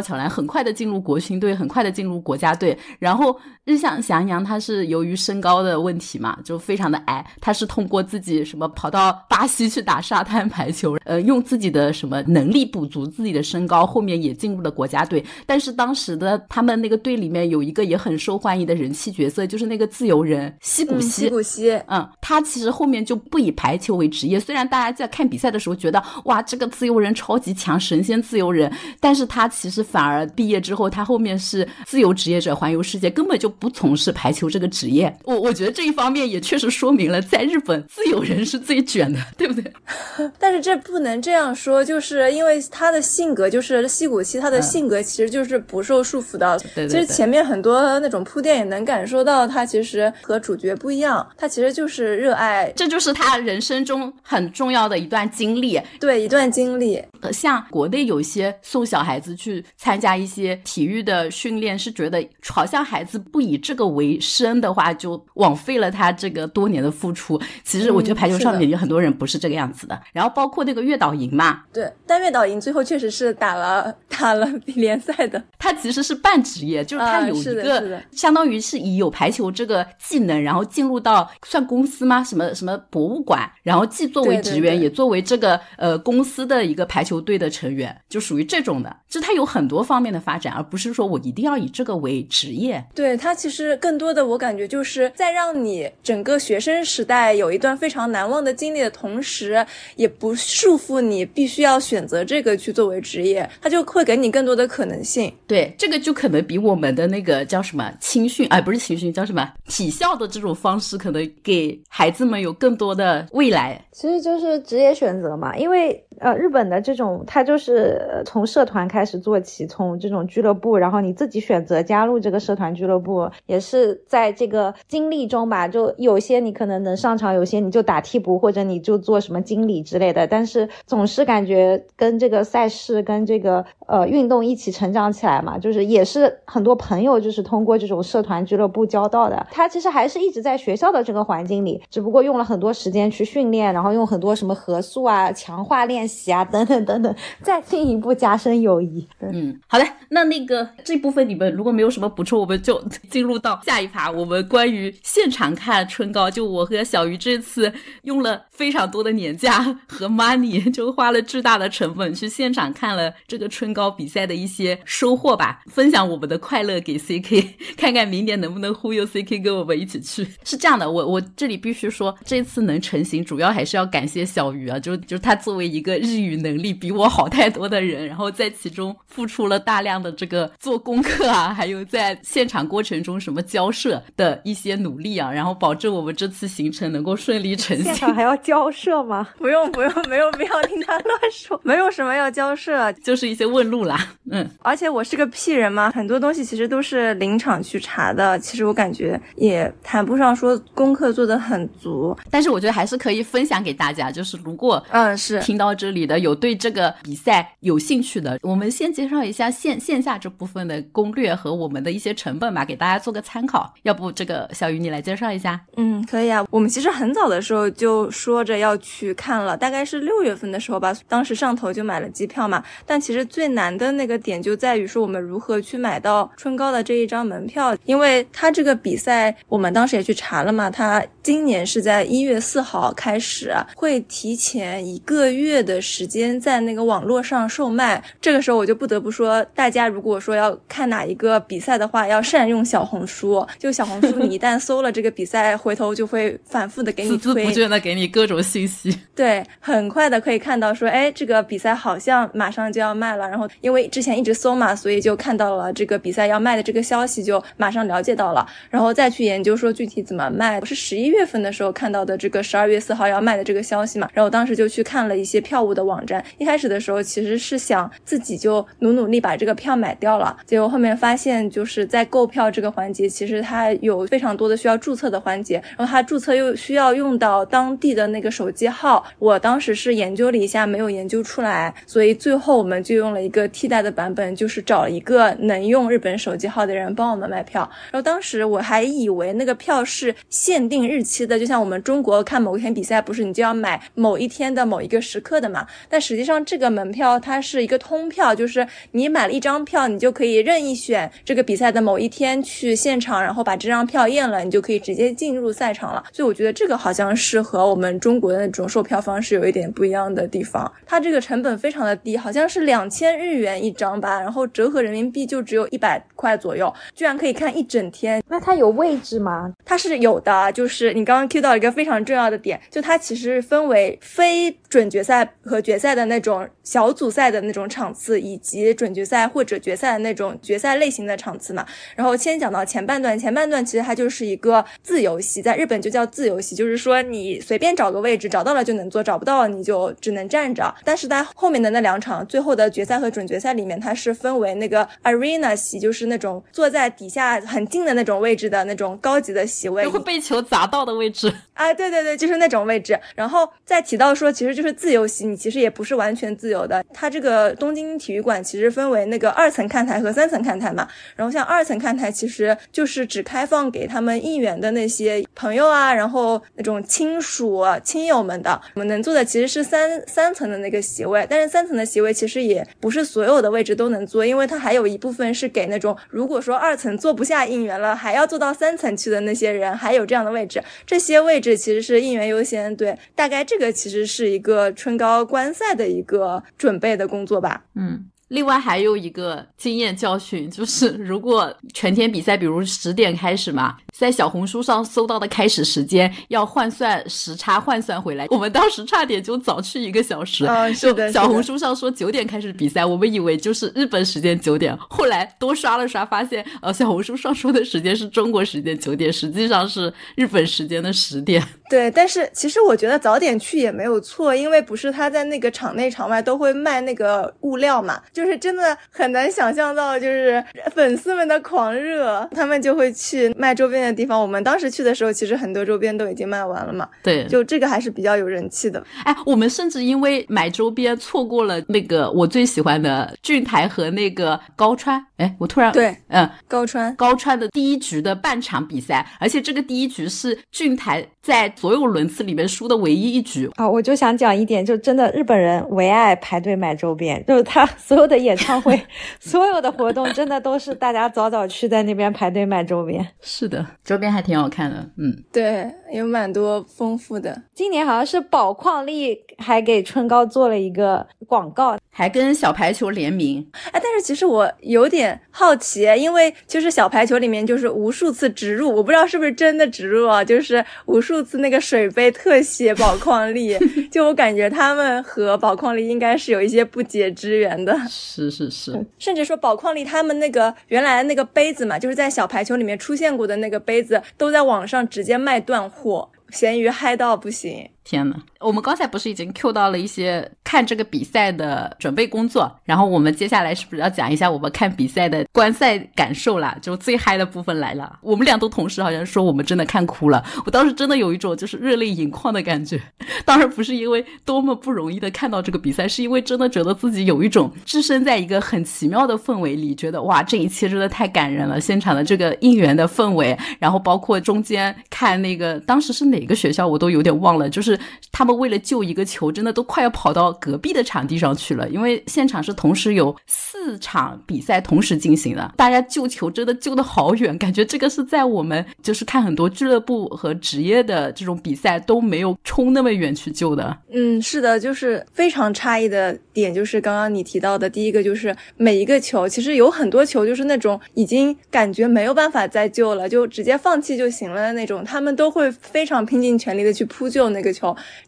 桥兰，很快的进入国青队，很快的进入国家队。然后日向翔阳他是由于身高的问题嘛，就非常的矮，他是通过自己什么跑到巴西去打沙滩排球，呃，用自己的什么能力补足自己的身高，后面也进入了国家队。但是当时的他们那个队里面有一个也很受欢迎的人气角色，就是那个自由人西谷西。西谷西，嗯，他其实后面就不以排球为职业。虽然大家在看比赛的时候觉得哇，这个自由人超。极强神仙自由人，但是他其实反而毕业之后，他后面是自由职业者环游世界，根本就不从事排球这个职业。我我觉得这一方面也确实说明了，在日本自由人是最卷的，对不对？但是这不能这样说，就是因为他的性格，就是西谷七，他的性格其实就是不受束缚的。对对。其实前面很多那种铺垫也能感受到，他其实和主角不一样，他其实就是热爱，这就是他人生中很重要的一段经历。对，一段经历。像国内有些送小孩子去参加一些体育的训练，是觉得好像孩子不以这个为生的话，就枉费了他这个多年的付出。其实我觉得排球少年有很多人不是这个样子的。然后包括那个月岛营嘛，对，但月岛营最后确实是打了打了联赛的。他其实是半职业，就是他有一个相当于是以有排球这个技能，然后进入到算公司吗？什么什么博物馆，然后既作为职员，也作为这个呃公司的一个排球。队的成员就属于这种的，就他有很多方面的发展，而不是说我一定要以这个为职业。对他其实更多的，我感觉就是在让你整个学生时代有一段非常难忘的经历的同时，也不束缚你必须要选择这个去作为职业，他就会给你更多的可能性。对，这个就可能比我们的那个叫什么青训，哎，不是青训，叫什么体校的这种方式，可能给孩子们有更多的未来。其实就是职业选择嘛，因为呃，日本的这种。种，它就是从社团开始做起，从这种俱乐部，然后你自己选择加入这个社团俱乐部，也是在这个经历中吧，就有些你可能能上场，有些你就打替补，或者你就做什么经理之类的，但是总是感觉跟这个赛事跟这个呃运动一起成长起来嘛，就是也是很多朋友就是通过这种社团俱乐部交到的。他其实还是一直在学校的这个环境里，只不过用了很多时间去训练，然后用很多什么合宿啊、强化练习啊等等等等等，再进一步加深友谊。嗯，好的，那那个这部分你们如果没有什么补充，我们就 进入到下一趴，我们关于现场看春高，就我和小鱼这次用了非常多的年假和 money，就花了巨大的成本去现场看了这个春高比赛的一些收获吧，分享我们的快乐给 CK，看看明年能不能忽悠 CK 跟我们一起去。是这样的，我我这里必须说，这次能成行，主要还是要感谢小鱼啊，就就他作为一个日语能力比我好太多的人，然后在其中付出了大量的这个做功课啊，还有在现场过程中什么交涉的一些努力啊，然后保证我们这次行程能够顺利成现行。场还要交涉吗？不用不用，没有必要听他乱说，没有什么要交涉，就是一些问路啦，嗯，而且我是个屁人嘛，很多东西其实都是临场去查的，其实我感觉也谈不上说功课做得很足。但是我觉得还是可以分享给大家，就是如果嗯，是听到这里的有对这这个比赛有兴趣的，我们先介绍一下线线下这部分的攻略和我们的一些成本吧，给大家做个参考。要不这个小鱼你来介绍一下？嗯，可以啊。我们其实很早的时候就说着要去看了，大概是六月份的时候吧，当时上头就买了机票嘛。但其实最难的那个点就在于说我们如何去买到春高的这一张门票，因为它这个比赛我们当时也去查了嘛，它今年是在一月四号开始，会提前一个月的时间在那个网络上售卖。这个时候我就不得不说，大家如果说要看哪一个比赛的话，要善用小红书。就小红书，你一旦搜了这个比赛，回头就会反复的给你推，孜孜不倦的给你各种信息。对，很快的可以看到说，哎，这个比赛好像马上就要卖了。然后因为之前一直搜嘛，所以就看到了这个比赛要卖的这个消息，就马上了解到了，然后再去研究说具体怎么卖。我是十一月份的时候看到的这个十二月四号要卖的这个消息嘛，然后我当时就去看了一些票务的网站。一开开始的时候其实是想自己就努努力把这个票买掉了，结果后面发现就是在购票这个环节，其实它有非常多的需要注册的环节，然后它注册又需要用到当地的那个手机号。我当时是研究了一下，没有研究出来，所以最后我们就用了一个替代的版本，就是找一个能用日本手机号的人帮我们买票。然后当时我还以为那个票是限定日期的，就像我们中国看某一天比赛，不是你就要买某一天的某一个时刻的嘛？但实际上这个门票它是一个通票，就是你买了一张票，你就可以任意选这个比赛的某一天去现场，然后把这张票验了，你就可以直接进入赛场了。所以我觉得这个好像是和我们中国的那种售票方式有一点不一样的地方。它这个成本非常的低，好像是两千日元一张吧，然后折合人民币就只有一百块左右，居然可以看一整天。那它有位置吗？它是有的，就是你刚刚 Q 到一个非常重要的点，就它其实分为非准决赛和决赛的那种小组赛的那种场次，以及准决赛或者决赛的那种决赛类型的场次嘛。然后先讲到前半段，前半段其实它就是一个自由席，在日本就叫自由席，就是说你随便找个位置，找到了就能坐，找不到你就只能站着。但是在后面的那两场，最后的决赛和准决赛里面，它是分为那个 arena 席，就是那种坐在底下很近的那种位置的那种高级的席位，会被球砸到的位置。啊，对对对，就是那种位置。然后再提到说，其实就是自由席，你其实也不是完全全自由的。它这个东京体育馆其实分为那个二层看台和三层看台嘛。然后像二层看台，其实就是只开放给他们应援的那些朋友啊，然后那种亲属、亲友们的。我们能坐的其实是三三层的那个席位，但是三层的席位其实也不是所有的位置都能坐，因为它还有一部分是给那种如果说二层坐不下应援了，还要坐到三层去的那些人，还有这样的位置。这些位置其实是应援优先，对，大概这个其实是一个春高观赛的一一个准备的工作吧。嗯。另外还有一个经验教训，就是如果全天比赛，比如十点开始嘛，在小红书上搜到的开始时间要换算时差换算回来，我们当时差点就早去一个小时。嗯，是的。小红书上说九点开始比赛，我们以为就是日本时间九点，后来多刷了刷，发现呃，小红书上说的时间是中国时间九点，实际上是日本时间的十点。对，但是其实我觉得早点去也没有错，因为不是他在那个场内场外都会卖那个物料嘛，就是真的很难想象到，就是粉丝们的狂热，他们就会去卖周边的地方。我们当时去的时候，其实很多周边都已经卖完了嘛。对，就这个还是比较有人气的。哎，我们甚至因为买周边错过了那个我最喜欢的俊台和那个高川。哎，我突然对，嗯，高川高川的第一局的半场比赛，而且这个第一局是俊台在。所有轮次里面输的唯一一局啊！我就想讲一点，就真的日本人唯爱排队买周边，就是他所有的演唱会、所有的活动，真的都是大家早早去在那边排队买周边。是的，周边还挺好看的，嗯，对，有蛮多丰富的。今年好像是宝矿力还给春高做了一个广告，还跟小排球联名。哎，但是其实我有点好奇，因为就是小排球里面就是无数次植入，我不知道是不是真的植入啊，就是无数次那。个水杯特写宝矿力，就我感觉他们和宝矿力应该是有一些不解之缘的。是是是，甚至说宝矿力他们那个原来那个杯子嘛，就是在小排球里面出现过的那个杯子，都在网上直接卖断货，火咸鱼嗨到不行。天呐，我们刚才不是已经 Q 到了一些看这个比赛的准备工作，然后我们接下来是不是要讲一下我们看比赛的观赛感受啦？就最嗨的部分来了。我们俩都同时好像说我们真的看哭了，我当时真的有一种就是热泪盈眶的感觉。当然不是因为多么不容易的看到这个比赛，是因为真的觉得自己有一种置身在一个很奇妙的氛围里，觉得哇，这一切真的太感人了。现场的这个应援的氛围，然后包括中间看那个当时是哪个学校，我都有点忘了，就是。他们为了救一个球，真的都快要跑到隔壁的场地上去了，因为现场是同时有四场比赛同时进行的，大家救球真的救的好远，感觉这个是在我们就是看很多俱乐部和职业的这种比赛都没有冲那么远去救的。嗯，是的，就是非常诧异的点，就是刚刚你提到的第一个，就是每一个球，其实有很多球就是那种已经感觉没有办法再救了，就直接放弃就行了的那种，他们都会非常拼尽全力的去扑救那个球。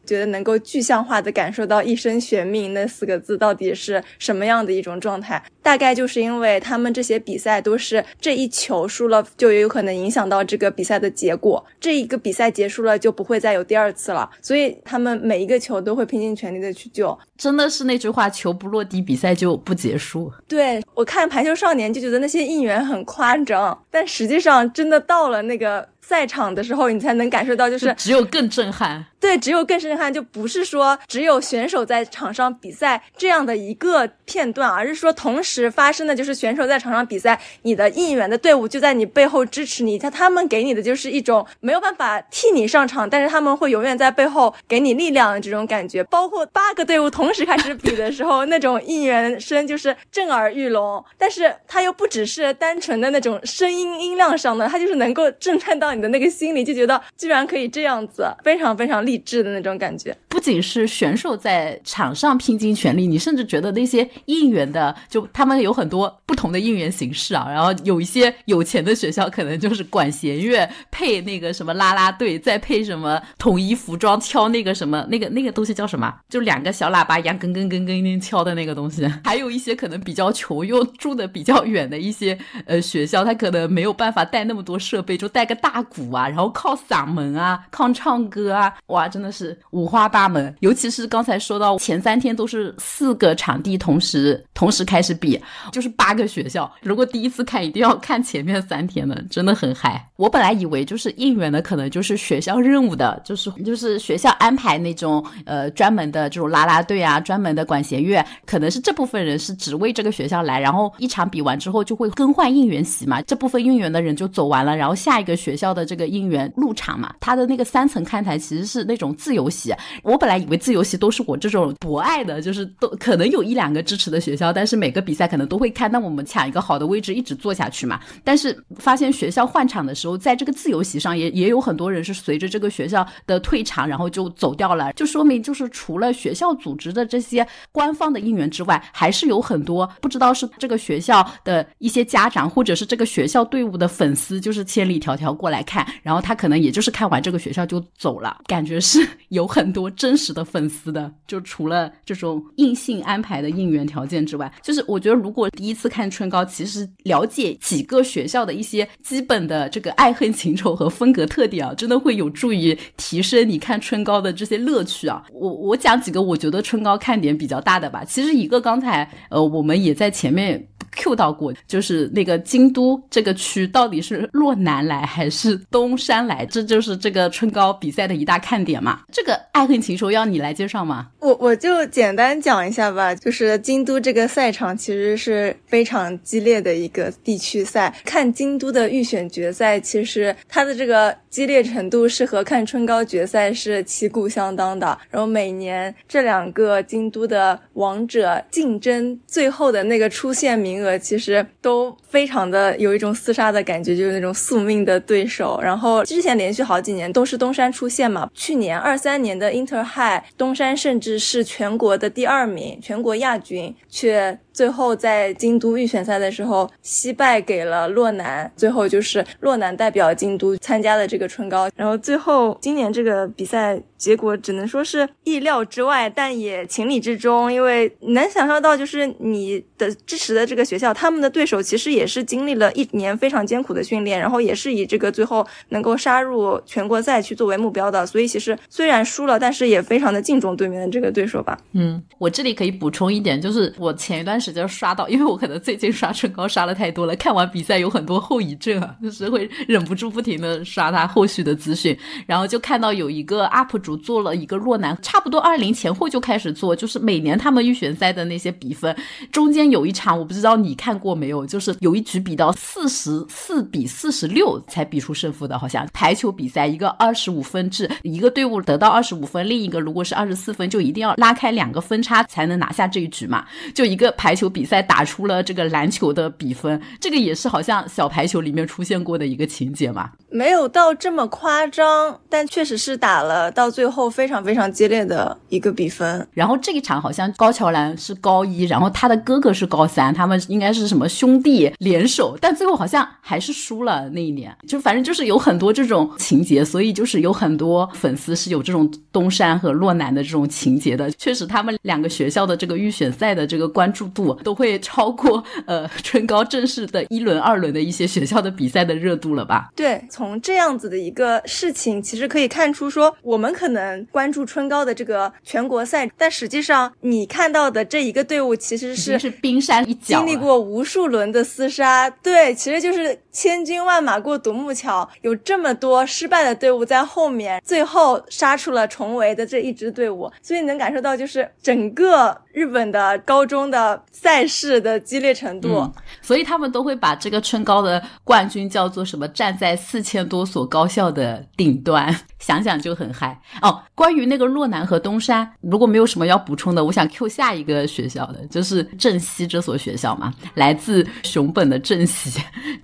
觉得能够具象化的感受到“一生悬命”那四个字到底是什么样的一种状态，大概就是因为他们这些比赛都是这一球输了就有可能影响到这个比赛的结果，这一个比赛结束了就不会再有第二次了，所以他们每一个球都会拼尽全力的去救。真的是那句话，球不落地，比赛就不结束。对我看《排球少年》就觉得那些应援很夸张，但实际上真的到了那个。赛场的时候，你才能感受到，就是只有更震撼。对，只有更震撼，就不是说只有选手在场上比赛这样的一个片段，而是说同时发生的就是选手在场上比赛，你的应援的队伍就在你背后支持你。他他们给你的就是一种没有办法替你上场，但是他们会永远在背后给你力量的这种感觉。包括八个队伍同时开始比的时候，那种应援声就是震耳欲聋，但是它又不只是单纯的那种声音音量上的，它就是能够震撼到。你的那个心里就觉得，居然可以这样子，非常非常励志的那种感觉。不仅是选手在场上拼尽全力，你甚至觉得那些应援的，就他们有很多不同的应援形式啊。然后有一些有钱的学校，可能就是管弦乐配那个什么啦啦队，再配什么统一服装敲那个什么 那个那个东西叫什么？就两个小喇叭一样，跟跟跟跟跟敲的那个东西。还有一些可能比较穷又住的比较远的一些呃学校，他可能没有办法带那么多设备，就带个大。鼓啊，然后靠嗓门啊，靠唱歌啊，哇，真的是五花八门。尤其是刚才说到前三天都是四个场地同时同时开始比，就是八个学校。如果第一次看，一定要看前面三天的，真的很嗨。我本来以为就是应援的，可能就是学校任务的，就是就是学校安排那种呃专门的这种啦啦队啊，专门的管弦乐，可能是这部分人是只为这个学校来，然后一场比完之后就会更换应援席嘛，这部分应援的人就走完了，然后下一个学校。的这个应援入场嘛，它的那个三层看台其实是那种自由席。我本来以为自由席都是我这种博爱的，就是都可能有一两个支持的学校，但是每个比赛可能都会看，那我们抢一个好的位置一直坐下去嘛。但是发现学校换场的时候，在这个自由席上也也有很多人是随着这个学校的退场，然后就走掉了，就说明就是除了学校组织的这些官方的应援之外，还是有很多不知道是这个学校的一些家长或者是这个学校队伍的粉丝，就是千里迢迢过来看，然后他可能也就是看完这个学校就走了，感觉是 有很多真实的粉丝的。就除了这种硬性安排的应援条件之外，就是我觉得如果第一次看春高，其实了解几个学校的一些基本的这个爱恨情仇和风格特点啊，真的会有助于提升你看春高的这些乐趣啊。我我讲几个我觉得春高看点比较大的吧。其实一个刚才呃我们也在前面 Q 到过，就是那个京都这个区到底是洛南来还是是东山来，这就是这个春高比赛的一大看点嘛。这个爱恨情仇要你来介绍吗？我我就简单讲一下吧，就是京都这个赛场其实是非常激烈的一个地区赛，看京都的预选决赛，其实它的这个激烈程度是和看春高决赛是旗鼓相当的。然后每年这两个京都的王者竞争最后的那个出线名额，其实都非常的有一种厮杀的感觉，就是那种宿命的对然后之前连续好几年都是东山出现嘛，去年二三年的 Inter High 东山甚至是全国的第二名，全国亚军，却最后在京都预选赛的时候惜败给了洛南，最后就是洛南代表京都参加了这个春高，然后最后今年这个比赛结果只能说是意料之外，但也情理之中，因为能想象到就是你的支持的这个学校，他们的对手其实也是经历了一年非常艰苦的训练，然后也是以这个最后能够杀入全国赛去作为目标的，所以其实虽然输了，但是也非常的敬重对面的这个对手吧。嗯，我这里可以补充一点，就是我前一段时间刷到，因为我可能最近刷唇膏刷的太多了，看完比赛有很多后遗症啊，就是会忍不住不停的刷他后续的资讯，然后就看到有一个 UP 主做了一个洛南，差不多二零前后就开始做，就是每年他们预选赛的那些比分，中间有一场我不知道你看过没有，就是有一局比到四十四比四十六才比出胜负的，好像排球比赛一个二十五分制，一个队伍得到二十五分，另一个如果是二十四分，就一定要拉开两个分差才能拿下这一局嘛。就一个排球比赛打出了这个篮球的比分，这个也是好像小排球里面出现过的一个情节嘛。没有到这么夸张，但确实是打了到最后非常非常激烈的一个比分。然后这一场好像高桥兰是高一，然后他的哥哥是高三，他们应该是什么兄弟联手，但最后好像还是输了那一年。就反正就是有很多这种情节，所以就是有很多粉丝是有这种东山和洛南的这种情节的。确实，他们两个学校的这个预选赛的这个关注度都会超过呃春高正式的一轮、二轮的一些学校的比赛的热度了吧？对，从这样子的一个事情，其实可以看出，说我们可能关注春高的这个全国赛，但实际上你看到的这一个队伍其实是是冰山一角，经历过无数轮的厮杀，对，其实就是千军万马过独木桥，有这么多失败的队伍在后面，最后杀出了重围的这一支队伍，所以能感受到就是整个日本的高中的赛事的激烈程度。所以他们都会把这个春高的冠军叫做什么？站在四千多所高校的顶端，想想就很嗨哦。关于那个洛南和东山，如果没有什么要补充的，我想 Q 下一个学校的，就是正西这所学校嘛，来自熊本的正西，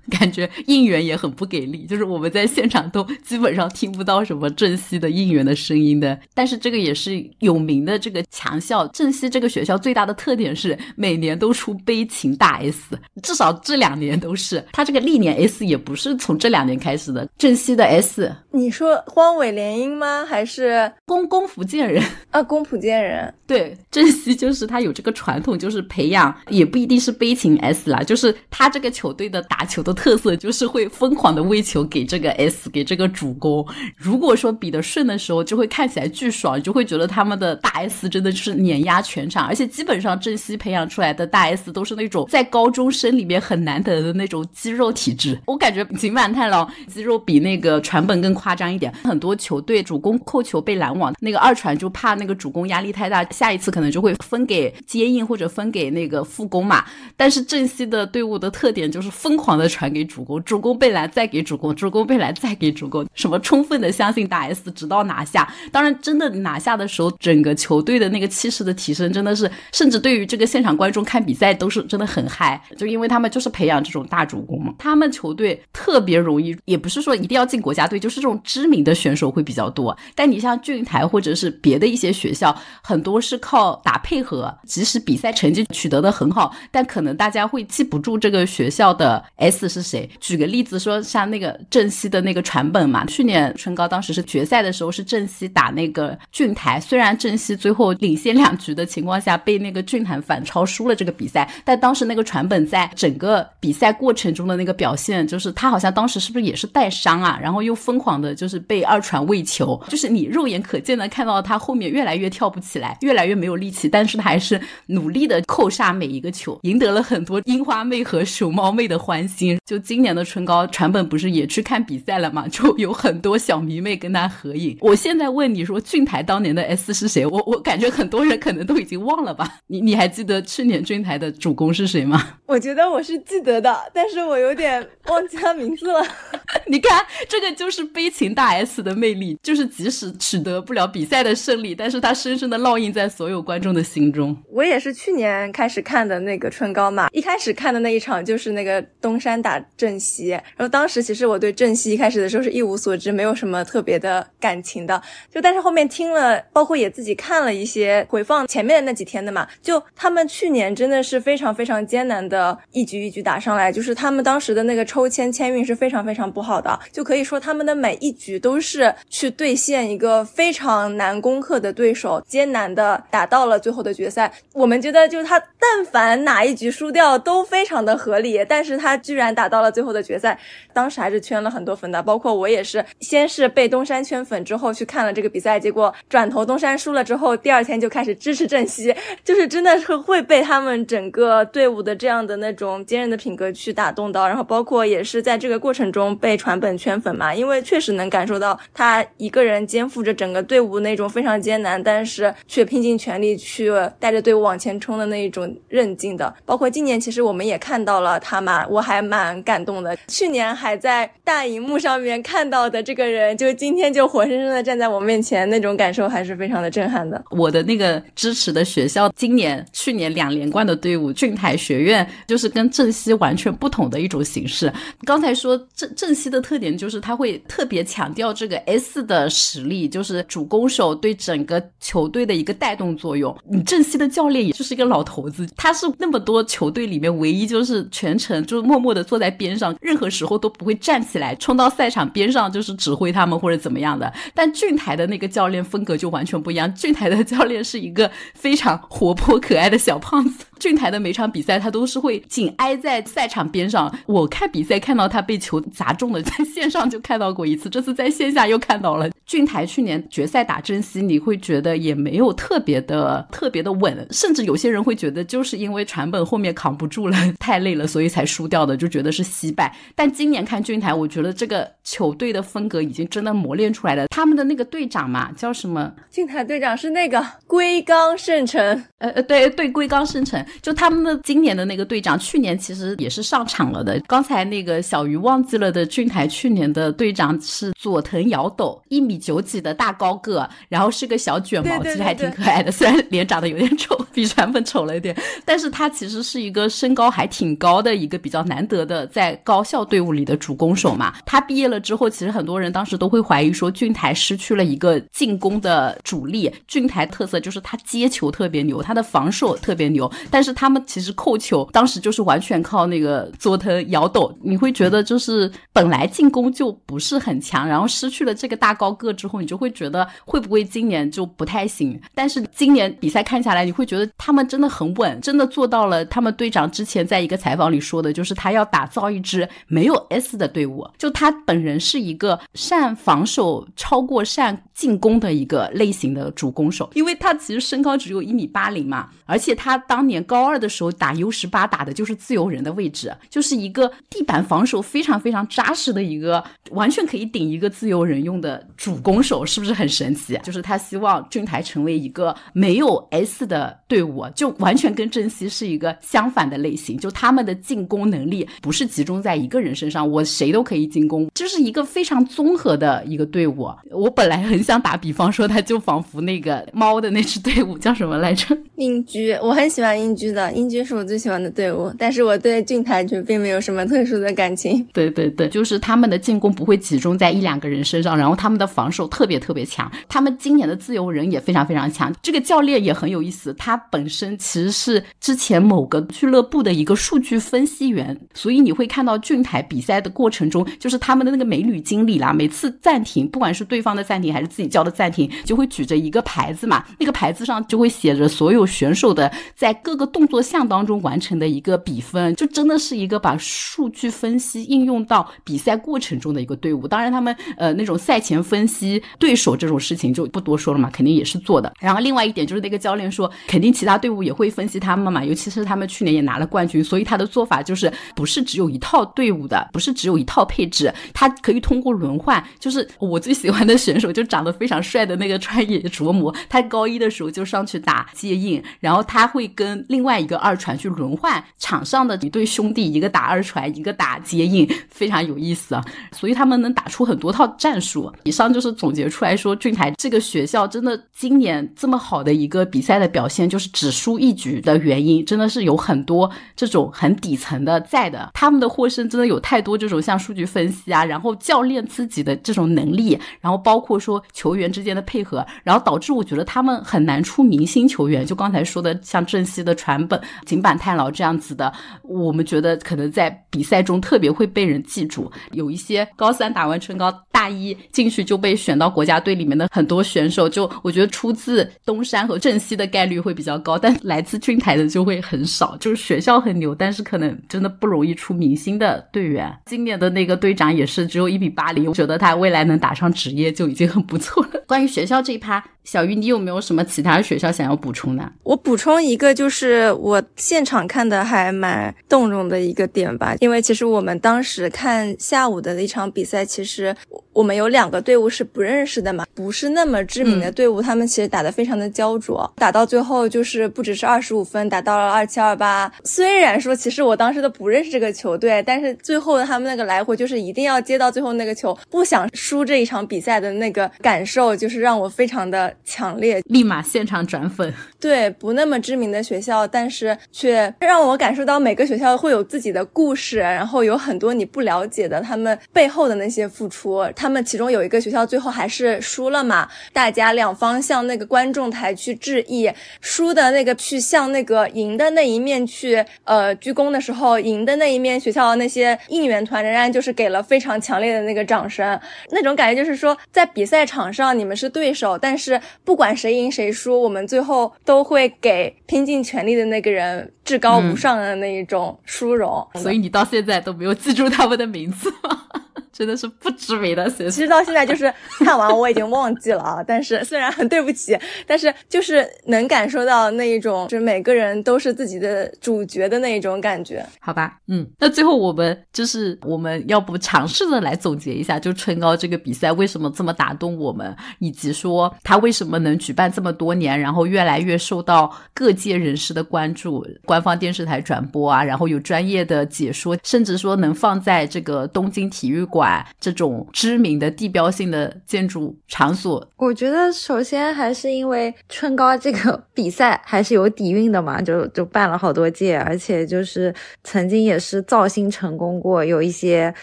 感觉应援也很不给力，就是我们在现场都基本上听不到什么正西的应援的声音的。但是这个也是有名的这个强校，正西这个学校最大的特点是每年都出悲情大 S，至少这两年都是。他这个历年 S 也不是从这两年开始的，正西的 S 你说荒尾联姻吗？还是宫宫福建人。啊宫福建人？对，正西就是他有这个传统，就是培养，也不一定是悲情 S 啦，就是他这个球队的打球的特色，就是会疯狂的喂球给这个 S，给这个主攻。如果说比得顺的时候，就会看起来巨爽，就会觉得他们的大 S 真的就是碾压全场，而且基本上正西培养出来的大 S 都是那种在高中生里面很难得的那种肌肉体质。我感觉井坂太郎肌肉比那个传本更夸张一点。很多球队主攻扣球被拦网，那个二传就怕那个主攻压力太大，下一次可能就会分给接应或者分给那个副攻嘛。但是正西的队伍的特点就是疯狂的传给主主攻，主攻被拦再给主攻，主攻被拦再给主攻，什么充分的相信大 S，直到拿下。当然，真的拿下的时候，整个球队的那个气势的提升真的是，甚至对于这个现场观众看比赛都是真的很嗨，就因为他们就是培养这种大主攻嘛。他们球队特别容易，也不是说一定要进国家队，就是这种知名的选手会比较多。但你像俊台或者是别的一些学校，很多是靠打配合，即使比赛成绩取得的很好，但可能大家会记不住这个学校的 S 是谁。举个例子说，像那个郑西的那个传本嘛，去年春高当时是决赛的时候是郑西打那个俊台，虽然郑西最后领先两局的情况下被那个俊台反超输了这个比赛，但当时那个传本在整个比赛过程中的那个表现，就是他好像当时是不是也是带伤啊？然后又疯狂的就是被二传喂球，就是你肉眼可见的看到他后面越来越跳不起来，越来越没有力气，但是他还是努力的扣杀每一个球，赢得了很多樱花妹和熊猫妹的欢心。就今年的春高，传本不是也去看比赛了嘛？就有很多小迷妹跟他合影。我现在问你说俊台当年的 S 是谁？我我感觉很多人可能都已经忘了吧？你你还记得去年俊台的主攻是谁吗？我觉得我是记得的，但是我有点忘记他名字了。你看，这个就是悲情大 S 的魅力，就是即使取得不了比赛的胜利，但是他深深的烙印在所有观众的心中。我也是去年开始看的那个春高嘛，一开始看的那一场就是那个东山打郑西，然后当时其实我对郑西一开始的时候是一无所知，没有什么特别的感情的。就但是后面听了，包括也自己看了一些回放前面的那几天的嘛，就他们去年真的是非常非常艰难的一局一局打上来，就是他们当时的那个抽签签运是非常非常不好的，就可以说他们的每一局都是去兑现一个非常难攻克的对手，艰难的打到了最后的决赛。我们觉得就是他但凡哪一局输掉都非常的合理，但是他居然打到了最后的决赛，当时还是圈了很多粉的，包括我也是，先是被东山圈粉之后去看了这个比赛，结果转头东山输了之后，第二天就开始支持郑西，就是真的是会被他们整个队伍的这样的那种坚韧的品格去打动到，然后包括也是在这个过程中被传本圈粉嘛，因为确实能感受到他一个人肩负着整个队伍那种非常艰难，但是却拼尽全力去带着队伍往前冲的那一种韧劲的。包括今年其实我们也看到了他嘛，我还蛮感动的。去年还在大荧幕上面看到的这个人，就今天就活生生的站在我面前，那种感受还是非常的震撼的。我的那个支持的学校，今年、去年两连冠的队伍俊台学院，就是跟正西完全不同的一种形式。刚才说正正西的特点就是他会特别强调这个 S 的实力，就是主攻手对整个球队的一个带动作用。你正西的教练也就是一个老头子，他是那么多球队里面唯一就是全程就是默默的坐在边上，任何时候都不会站起来冲到赛场边上就是指挥他们或者怎么样的。但俊台的那个教练风格就完全不一样，俊台的教练是一个非常活泼可爱的小胖子。俊台的每场比赛他都是会紧挨在赛场边上，我看比赛看到他被球砸中了，在线上就看到过一次，这次在线下又看到了。俊台去年决赛打珍惜，你会觉得也没有特别的特别的稳，甚至有些人会觉得就是因为传本后面扛不住了，太累了，所以才输掉的，就觉得是惜败。但今年看俊台，我觉得这个球队的风格已经真的磨练出来了。他们的那个队长嘛，叫什么？俊台队长是那个龟冈胜成，呃呃，对对，龟冈胜成，就他们的今年的那个队长，去年其实也是上场了的。刚才那个小鱼忘记了的，俊台去年的队长是佐藤遥斗，一米九几的大高个，然后是个小卷毛，其实还挺可爱的。虽然脸长得有点丑，比传粉丑了一点，但是他其实是一个身高还挺高的一个比较难得的在高校队伍里的主攻手嘛。他毕业了之后，其实很多人当时都会怀疑说，俊台失去了一个进攻的主力。俊台特色就是他接球特别牛，他的防守特别牛，但是他们其实扣球当时就是完全靠那个佐藤摇斗。你会觉得就是本来进攻就不是很强，然后失去了这个大高个之后，你就会觉得会不会今年就不太行？但是今年比赛看下来，你会觉得他们真的很稳，真的做到了。他们队长之前在一个采访里说的，就是他要打造一支没有 S 的队伍，就他本人是一个善防守超过善进攻的一个类型的主攻手，因为他其实身高只有一米八零嘛，而且他当年高二的时候打 U 十八打的就是自由人的位置，就是一个地板防守非常非常扎实的一个，完全可以顶一个自由人用的主攻手，是不是很神奇？就是他希望俊台成为一个没有 S 的队伍，就完全跟郑曦是一个相反的类型，就他们的进攻能力不是集中在一个人身上，我谁都可以进攻，就是一个非常综合的一个队伍。我本来很想打比方说，他就仿佛那个猫的那支队伍叫什么来着？英居，我很喜欢英居的，英居是我最喜欢的队伍，但是我对俊台却并没有什么特殊的感情。对对对，就是他们的进攻不会集中在一两个人身上，然后他们的防守特别特别强，他们今年的自由人也非常非常强。这个教练也很有意思，他本身其实是之前某个俱乐部的一个数据分析员，所以你会看到俊台比赛的过程中，就是他们的那个美女经理啦，每次暂停，不管是对方的暂停还是自己叫的暂停，就会举着一个牌子嘛，那个牌子上就会写着所有选手的在各个动作项当中完成的一个比分，就真的是一个把数据分析应用到比赛过程中的一个队伍。当然，他们呃那种赛前分析对手这种事情就不多说了嘛，肯定也是做的。然后另外一点就是那个教练说，肯定其他队伍也会分析他们嘛，尤其是他们去年也拿了冠军，所以他的做法就是不是只有一套队伍的，不是只有一套配置，他可以通过轮换。就是我最喜欢的选手，就长长得非常帅的那个川野琢磨，他高一的时候就上去打接应，然后他会跟另外一个二传去轮换场上的一对兄弟，一个打二传，一个打接应，非常有意思啊。所以他们能打出很多套战术。以上就是总结出来说，俊台这个学校真的今年这么好的一个比赛的表现，就是只输一局的原因，真的是有很多这种很底层的在的。他们的获胜真的有太多这种像数据分析啊，然后教练自己的这种能力，然后包括说球员之间的配合，然后导致我觉得他们很难出明星球员。就刚才说的，像郑曦的传本、井坂太郎这样子的，我们觉得可能在比赛中特别会被人记住。有一些高三打完春高，大一进去就被选到国家队里面的很多选手，就我觉得出自东山和郑曦的概率会比较高，但来自俊台的就会很少。就是学校很牛，但是可能真的不容易出明星的队员。今年的那个队长也是只有一米八零，我觉得他未来能打上职业就已经很不错了。关于学校这一趴，小鱼你有没有什么其他学校想要补充的？我补充一个，就是我现场看的还蛮动容的一个点吧，因为其实我们当时看下午的一场比赛，其实我们有两个队伍是不认识的嘛，不是那么知名的队伍，他们其实打得非常的焦灼，打到最后就是不只是二十五分，打到了二七二八。虽然说其实我当时都不认识这个球队，但是最后他们那个来回就是一定要接到最后那个球，不想输这一场比赛的那个感受，就是让我非常的强烈，立马现场转粉。对，不那么知名的学校，但是却让我感受到每个学校会有自己的故事，然后有很多你不了解的他们背后的那些付出。他们其中有一个学校最后还是输了嘛，大家两方向那个观众台去致意，输的那个去向那个赢的那一面去呃鞠躬的时候，赢的那一面学校那些应援团仍然就是给了非常强烈的那个掌声，那种感觉就是说在比赛场上你们是对手，但是不管谁赢谁输，我们最后都会给拼尽全力的那个人至高无上的那一种殊荣。所以你到现在都没有记住他们的名字吗？真的是不知名的学校。其实到现在就是看完我已经忘记了啊，但是虽然很对不起，但是就是能感受到那一种，就是每个人都是自己的主角的那一种感觉。好吧，嗯，那最后我们就是我们要不尝试着来总结一下，就春高这个比赛为什么这么打动我们，以及说它为什么能举办这么多年，然后越来越受到各界人士的关注，官方电视台转播啊，然后有专业的解说，甚至说能放在这个东京体育馆这种知名的地标性的建筑场所。我觉得首先还是因为春高这个比赛还是有底蕴的嘛，就就办了好多届，而且就是曾经也是造星成功过，有一些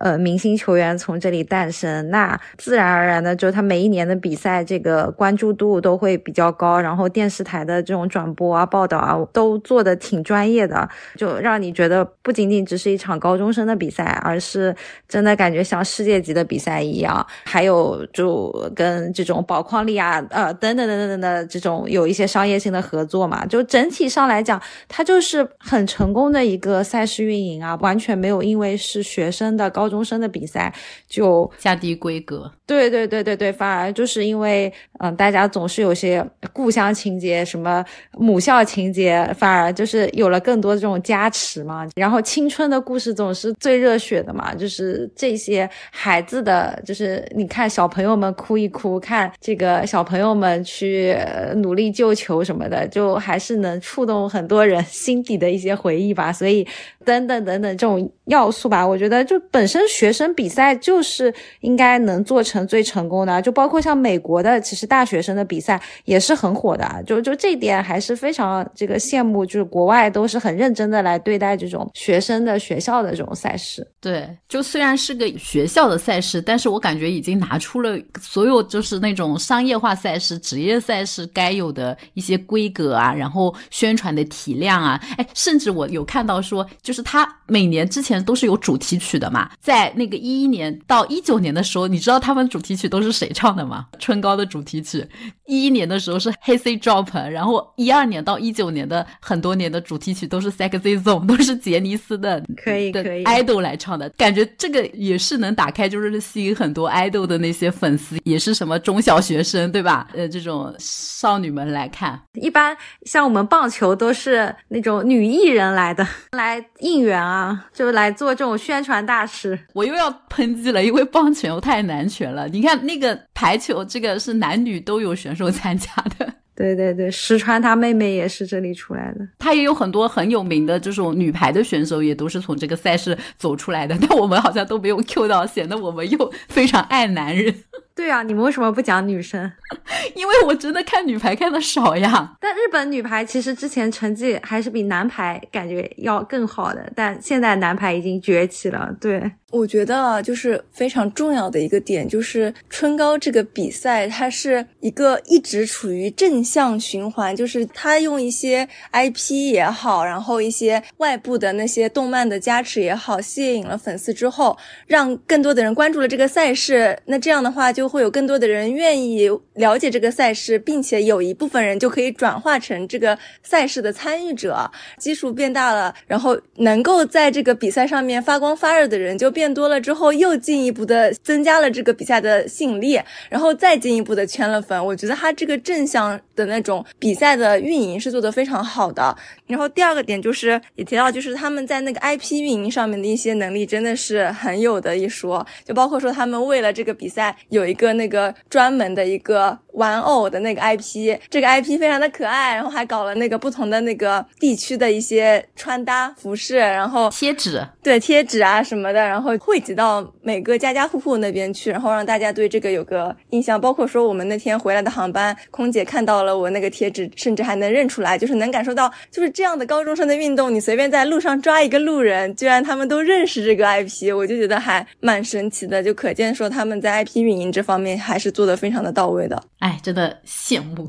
呃明星球员从这里诞生，那自然而然的就他每一年的比赛这个关注度都会比较高，然后电视台的这种转播啊、报道啊都做的挺专业的，就让你觉得不仅仅只是一场高中生的比赛，而是真的感觉觉像世界级的比赛一样。还有就跟这种宝矿力啊，呃，等等等等等的这种有一些商业性的合作嘛。就整体上来讲，它就是很成功的一个赛事运营啊，完全没有因为是学生的高中生的比赛就降低规格。对对对对对，反而就是因为嗯，大家总是有些故乡情节，什么母校情节，反而就是有了更多这种加持嘛。然后青春的故事总是最热血的嘛，就是这些些孩子的，就是你看小朋友们哭一哭，看这个小朋友们去努力救球什么的，就还是能触动很多人心底的一些回忆吧。所以等等等等这种要素吧，我觉得就本身学生比赛就是应该能做成。最成功的，就包括像美国的，其实大学生的比赛也是很火的，就就这点还是非常这个羡慕，就是国外都是很认真的来对待这种学生的学校的这种赛事。对，就虽然是个学校的赛事，但是我感觉已经拿出了所有就是那种商业化赛事、职业赛事该有的一些规格啊，然后宣传的体量啊，哎，甚至我有看到说，就是他每年之前都是有主题曲的嘛，在那个一一年到一九年的时候，你知道他们。主题曲都是谁唱的吗？春高的主题曲，一一年的时候是 Hazy Drop，然后一二年到一九年的很多年的主题曲都是 Sexy Zone，都是杰尼斯的可以可以 idol 来唱的，感觉这个也是能打开，就是吸引很多 idol 的那些粉丝，也是什么中小学生对吧？呃，这种少女们来看，一般像我们棒球都是那种女艺人来的，来应援啊，就来做这种宣传大使。我又要喷击了，因为棒球太男权了。你看那个排球，这个是男女都有选手参加的。对对对，石川他妹妹也是这里出来的。他也有很多很有名的这种女排的选手，也都是从这个赛事走出来的。但我们好像都没有 Q 到，显得我们又非常爱男人。对啊，你们为什么不讲女生？因为我真的看女排看的少呀。但日本女排其实之前成绩还是比男排感觉要更好的，但现在男排已经崛起了。对，我觉得就是非常重要的一个点，就是春高这个比赛，它是一个一直处于正向循环，就是它用一些 IP 也好，然后一些外部的那些动漫的加持也好，吸引了粉丝之后，让更多的人关注了这个赛事。那这样的话就。就会有更多的人愿意了解这个赛事，并且有一部分人就可以转化成这个赛事的参与者，基数变大了，然后能够在这个比赛上面发光发热的人就变多了，之后又进一步的增加了这个比赛的吸引力，然后再进一步的圈了粉。我觉得他这个正向的那种比赛的运营是做得非常好的。然后第二个点就是也提到，就是他们在那个 IP 运营上面的一些能力真的是很有的一说，就包括说他们为了这个比赛有一。一个那个专门的一个玩偶的那个 IP，这个 IP 非常的可爱，然后还搞了那个不同的那个地区的一些穿搭服饰，然后贴纸，对贴纸啊什么的，然后汇集到每个家家户户那边去，然后让大家对这个有个印象。包括说我们那天回来的航班，空姐看到了我那个贴纸，甚至还能认出来，就是能感受到，就是这样的高中生的运动，你随便在路上抓一个路人，居然他们都认识这个 IP，我就觉得还蛮神奇的，就可见说他们在 IP 运营这。方面还是做的非常的到位的，哎，真的羡慕。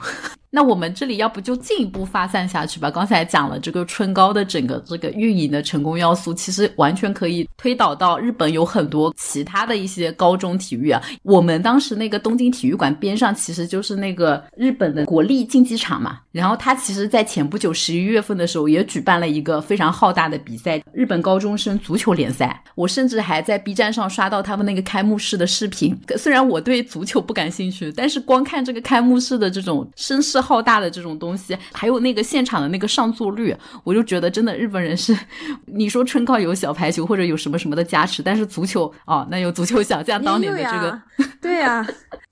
那我们这里要不就进一步发散下去吧？刚才讲了这个春高的整个这个运营的成功要素，其实完全可以推导到日本有很多其他的一些高中体育啊。我们当时那个东京体育馆边上其实就是那个日本的国立竞技场嘛。然后他其实，在前不久十一月份的时候，也举办了一个非常浩大的比赛——日本高中生足球联赛。我甚至还在 B 站上刷到他们那个开幕式的视频。虽然我对足球不感兴趣，但是光看这个开幕式的这种声势。浩大的这种东西，还有那个现场的那个上座率，我就觉得真的日本人是，你说春高有小排球或者有什么什么的加持，但是足球哦，那有足球想象当年的这个，对呀，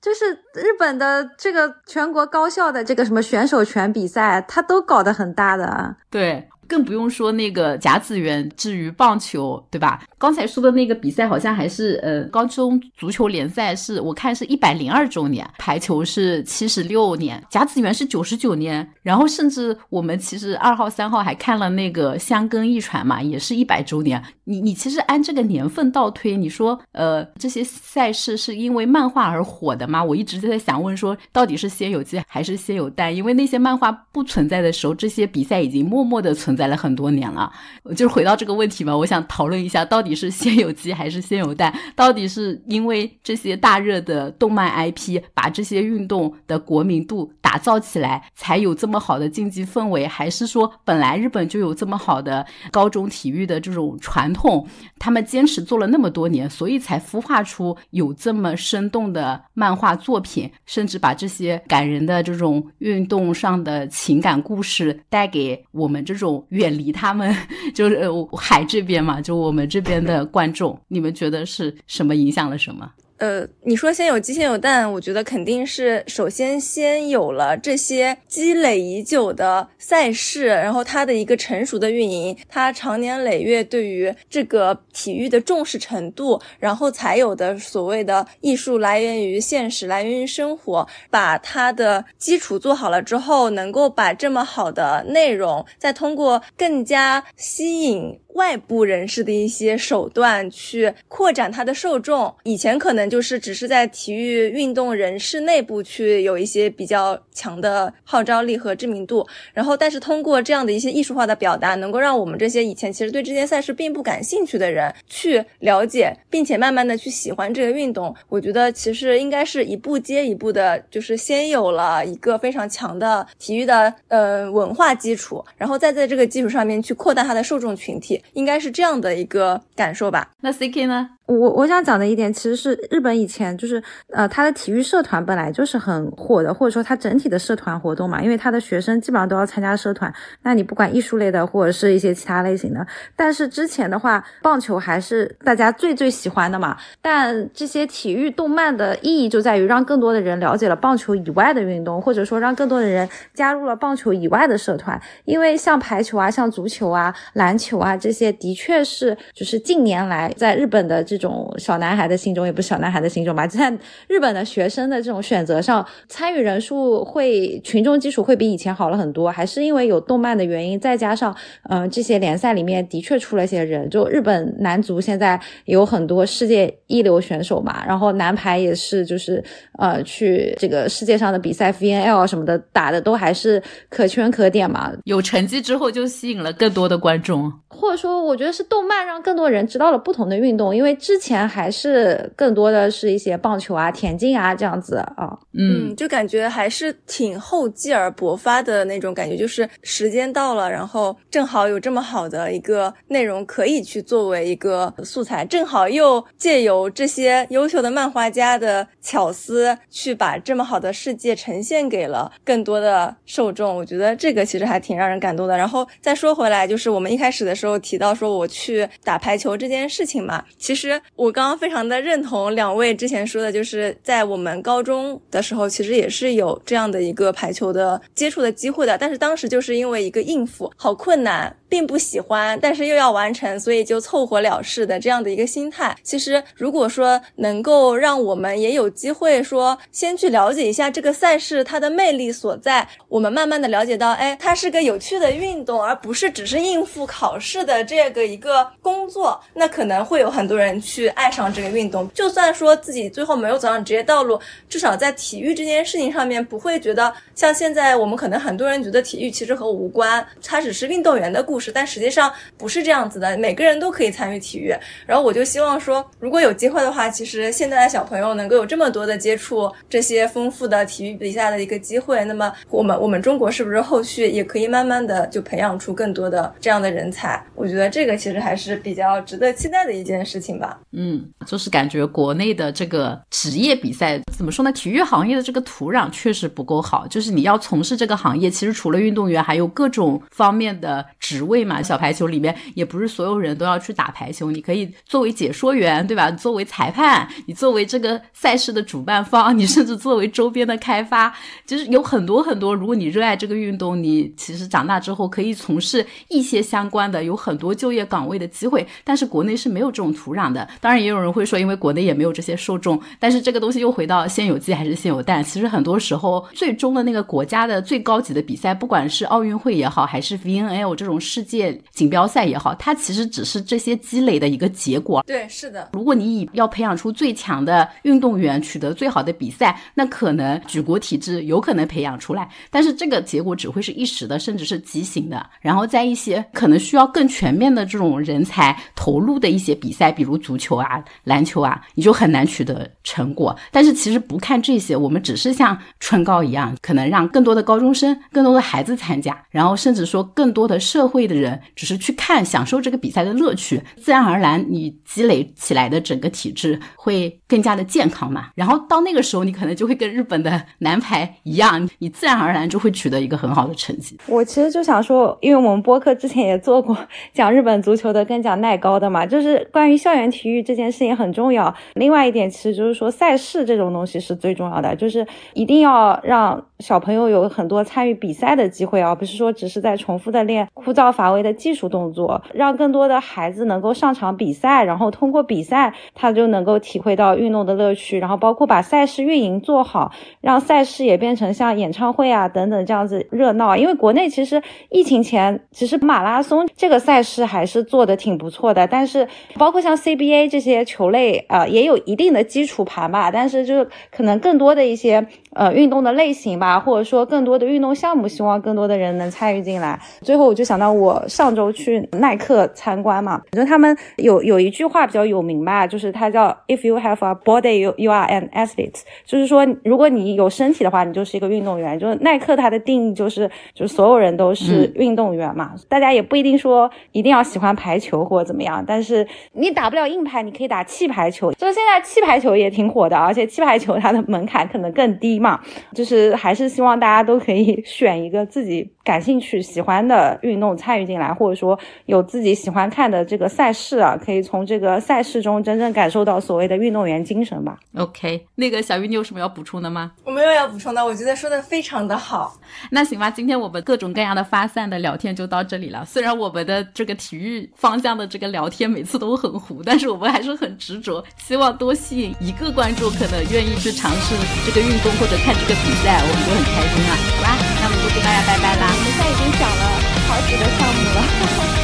就是日本的这个全国高校的这个什么选手权比赛，他都搞得很大的，对。更不用说那个甲子园，至于棒球，对吧？刚才说的那个比赛好像还是呃高中足球联赛，是我看是一百零二周年，排球是七十六年，甲子园是九十九年，然后甚至我们其实二号三号还看了那个香根一传嘛，也是一百周年。你你其实按这个年份倒推，你说呃这些赛事是因为漫画而火的吗？我一直在想问说，到底是先有鸡还是先有蛋？因为那些漫画不存在的时候，这些比赛已经默默的存在。在了很多年了。就是回到这个问题嘛，我想讨论一下，到底是先有鸡还是先有蛋？到底是因为这些大热的动漫 IP 把这些运动的国民度打造起来，才有这么好的竞技氛围，还是说本来日本就有这么好的高中体育的这种传统，他们坚持做了那么多年，所以才孵化出有这么生动的漫画作品，甚至把这些感人的这种运动上的情感故事带给我们这种远离他们，就是海这边嘛，就我们这边的观众，你们觉得是什么影响了什么？呃，你说先有鸡先有蛋，我觉得肯定是首先先有了这些积累已久的赛事，然后它的一个成熟的运营，它长年累月对于这个体育的重视程度，然后才有的所谓的艺术来源于现实，来源于生活，把它的基础做好了之后，能够把这么好的内容，再通过更加吸引。外部人士的一些手段去扩展他的受众，以前可能就是只是在体育运动人士内部去有一些比较强的号召力和知名度，然后但是通过这样的一些艺术化的表达，能够让我们这些以前其实对这件赛事并不感兴趣的人去了解，并且慢慢的去喜欢这个运动。我觉得其实应该是一步接一步的，就是先有了一个非常强的体育的呃文化基础，然后再在这个基础上面去扩大它的受众群体。应该是这样的一个感受吧。那 C K 呢？我我想讲的一点，其实是日本以前就是呃，他的体育社团本来就是很火的，或者说他整体的社团活动嘛，因为他的学生基本上都要参加社团。那你不管艺术类的，或者是一些其他类型的，但是之前的话，棒球还是大家最最喜欢的嘛。但这些体育动漫的意义就在于让更多的人了解了棒球以外的运动，或者说让更多的人加入了棒球以外的社团。因为像排球啊、像足球啊、篮球啊这些，的确是就是近年来在日本的这种小男孩的心中，也不是小男孩的心中吧，在日本的学生的这种选择上，参与人数会群众基础会比以前好了很多，还是因为有动漫的原因，再加上嗯这些联赛里面的确出了些人，就日本男足现在有很多世界一流选手嘛，然后男排也是就是呃去这个世界上的比赛 VNL 什么的打的都还是可圈可点嘛，有成绩之后就吸引了更多的观众，或者说我觉得是动漫让更多人知道了不同的运动，因为之前还是更多的是一些棒球啊、田径啊这样子啊，嗯，就感觉还是挺厚积而薄发的那种感觉，就是时间到了，然后正好有这么好的一个内容可以去作为一个素材，正好又借由这些优秀的漫画家的巧思，去把这么好的世界呈现给了更多的受众。我觉得这个其实还挺让人感动的。然后再说回来，就是我们一开始的时候提到说我去打排球这件事情嘛，其实我刚刚非常的认同两位之前说的，就是在我们高中的时候，其实也是有这样的一个排球的接触的机会的，但是当时就是因为一个应付，好困难。并不喜欢，但是又要完成，所以就凑合了事的这样的一个心态。其实，如果说能够让我们也有机会说，先去了解一下这个赛事它的魅力所在，我们慢慢的了解到，哎，它是个有趣的运动，而不是只是应付考试的这个一个工作。那可能会有很多人去爱上这个运动，就算说自己最后没有走上职业道路，至少在体育这件事情上面，不会觉得像现在我们可能很多人觉得体育其实和我无关，它只是运动员的故事。但实际上不是这样子的，每个人都可以参与体育。然后我就希望说，如果有机会的话，其实现在的小朋友能够有这么多的接触这些丰富的体育比赛的一个机会，那么我们我们中国是不是后续也可以慢慢的就培养出更多的这样的人才？我觉得这个其实还是比较值得期待的一件事情吧。嗯，就是感觉国内的这个职业比赛怎么说呢？体育行业的这个土壤确实不够好，就是你要从事这个行业，其实除了运动员，还有各种方面的职位嘛。小排球里面也不是所有人都要去打排球，你可以作为解说员，对吧？作为裁判，你作为这个赛事的主办方，你甚至作为周边的开发，就是有很多很多。如果你热爱这个运动，你其实长大之后可以从事一些相关的，有很。多就业岗位的机会，但是国内是没有这种土壤的。当然，也有人会说，因为国内也没有这些受众。但是这个东西又回到先有鸡还是先有蛋？其实很多时候，最终的那个国家的最高级的比赛，不管是奥运会也好，还是 VNL 这种世界锦标赛也好，它其实只是这些积累的一个结果。对，是的。如果你以要培养出最强的运动员，取得最好的比赛，那可能举国体制有可能培养出来，但是这个结果只会是一时的，甚至是畸形的。然后在一些可能需要更全面的这种人才投入的一些比赛，比如足足球啊、篮球啊，你就很难取得成果。但是其实不看这些，我们只是像春高一样，可能让更多的高中生、更多的孩子参加，然后甚至说更多的社会的人只是去看、享受这个比赛的乐趣，自然而然你积累起来的整个体质会更加的健康嘛。然后到那个时候，你可能就会跟日本的男排一样，你自然而然就会取得一个很好的成绩。我其实就想说，因为我们播客之前也做过讲日本足球的跟讲耐高的嘛，就是关于校园体体育这件事情很重要。另外一点，其实就是说赛事这种东西是最重要的，就是一定要让小朋友有很多参与比赛的机会，而不是说只是在重复的练枯燥乏味的技术动作，让更多的孩子能够上场比赛，然后通过比赛他就能够体会到运动的乐趣，然后包括把赛事运营做好，让赛事也变成像演唱会啊等等这样子热闹。因为国内其实疫情前其实马拉松这个赛事还是做的挺不错的，但是包括像 CBA 这些球类啊也有一定的基础盘吧，但是就是可能更多的一些呃运动的类型吧，或者说更多的运动项目，希望更多的人能参与进来。最后我就想到我上周去耐克参观嘛，我觉得他们有有一句话比较有名吧，就是它叫 If you have a body, you you are an athlete，就是说如果你有身体的话，你就是一个运动员。就是耐克它的定义就是就是所有人都是运动员嘛，大家也不一定说一定要喜欢排球或者怎么样，但是你打不了硬排，你可以打气排球。就是现在气排球也挺火的，而且气排球它的门槛可能更低嘛，就是还是希望大家都可以 选一个自己感兴趣、喜欢的运动参与进来，或者说有自己喜欢看的这个赛事啊，可以从这个赛事中真正感受到所谓的运动员精神吧。OK，那个小鱼，你有什么要补充的吗？我没有要补充的，我觉得说的非常的好。那行吧，今天我们各种各样的发散的聊天就到这里了。虽然我们的这个体育方向的这个聊天每次都很糊，但是我们还是很执着，希望多吸引一个观众，可能愿意去尝试这个运动或者看这个比赛，我们就很开心了。好啦，那我们就跟大家拜拜啦。我们现在已经讲了好几个项目了。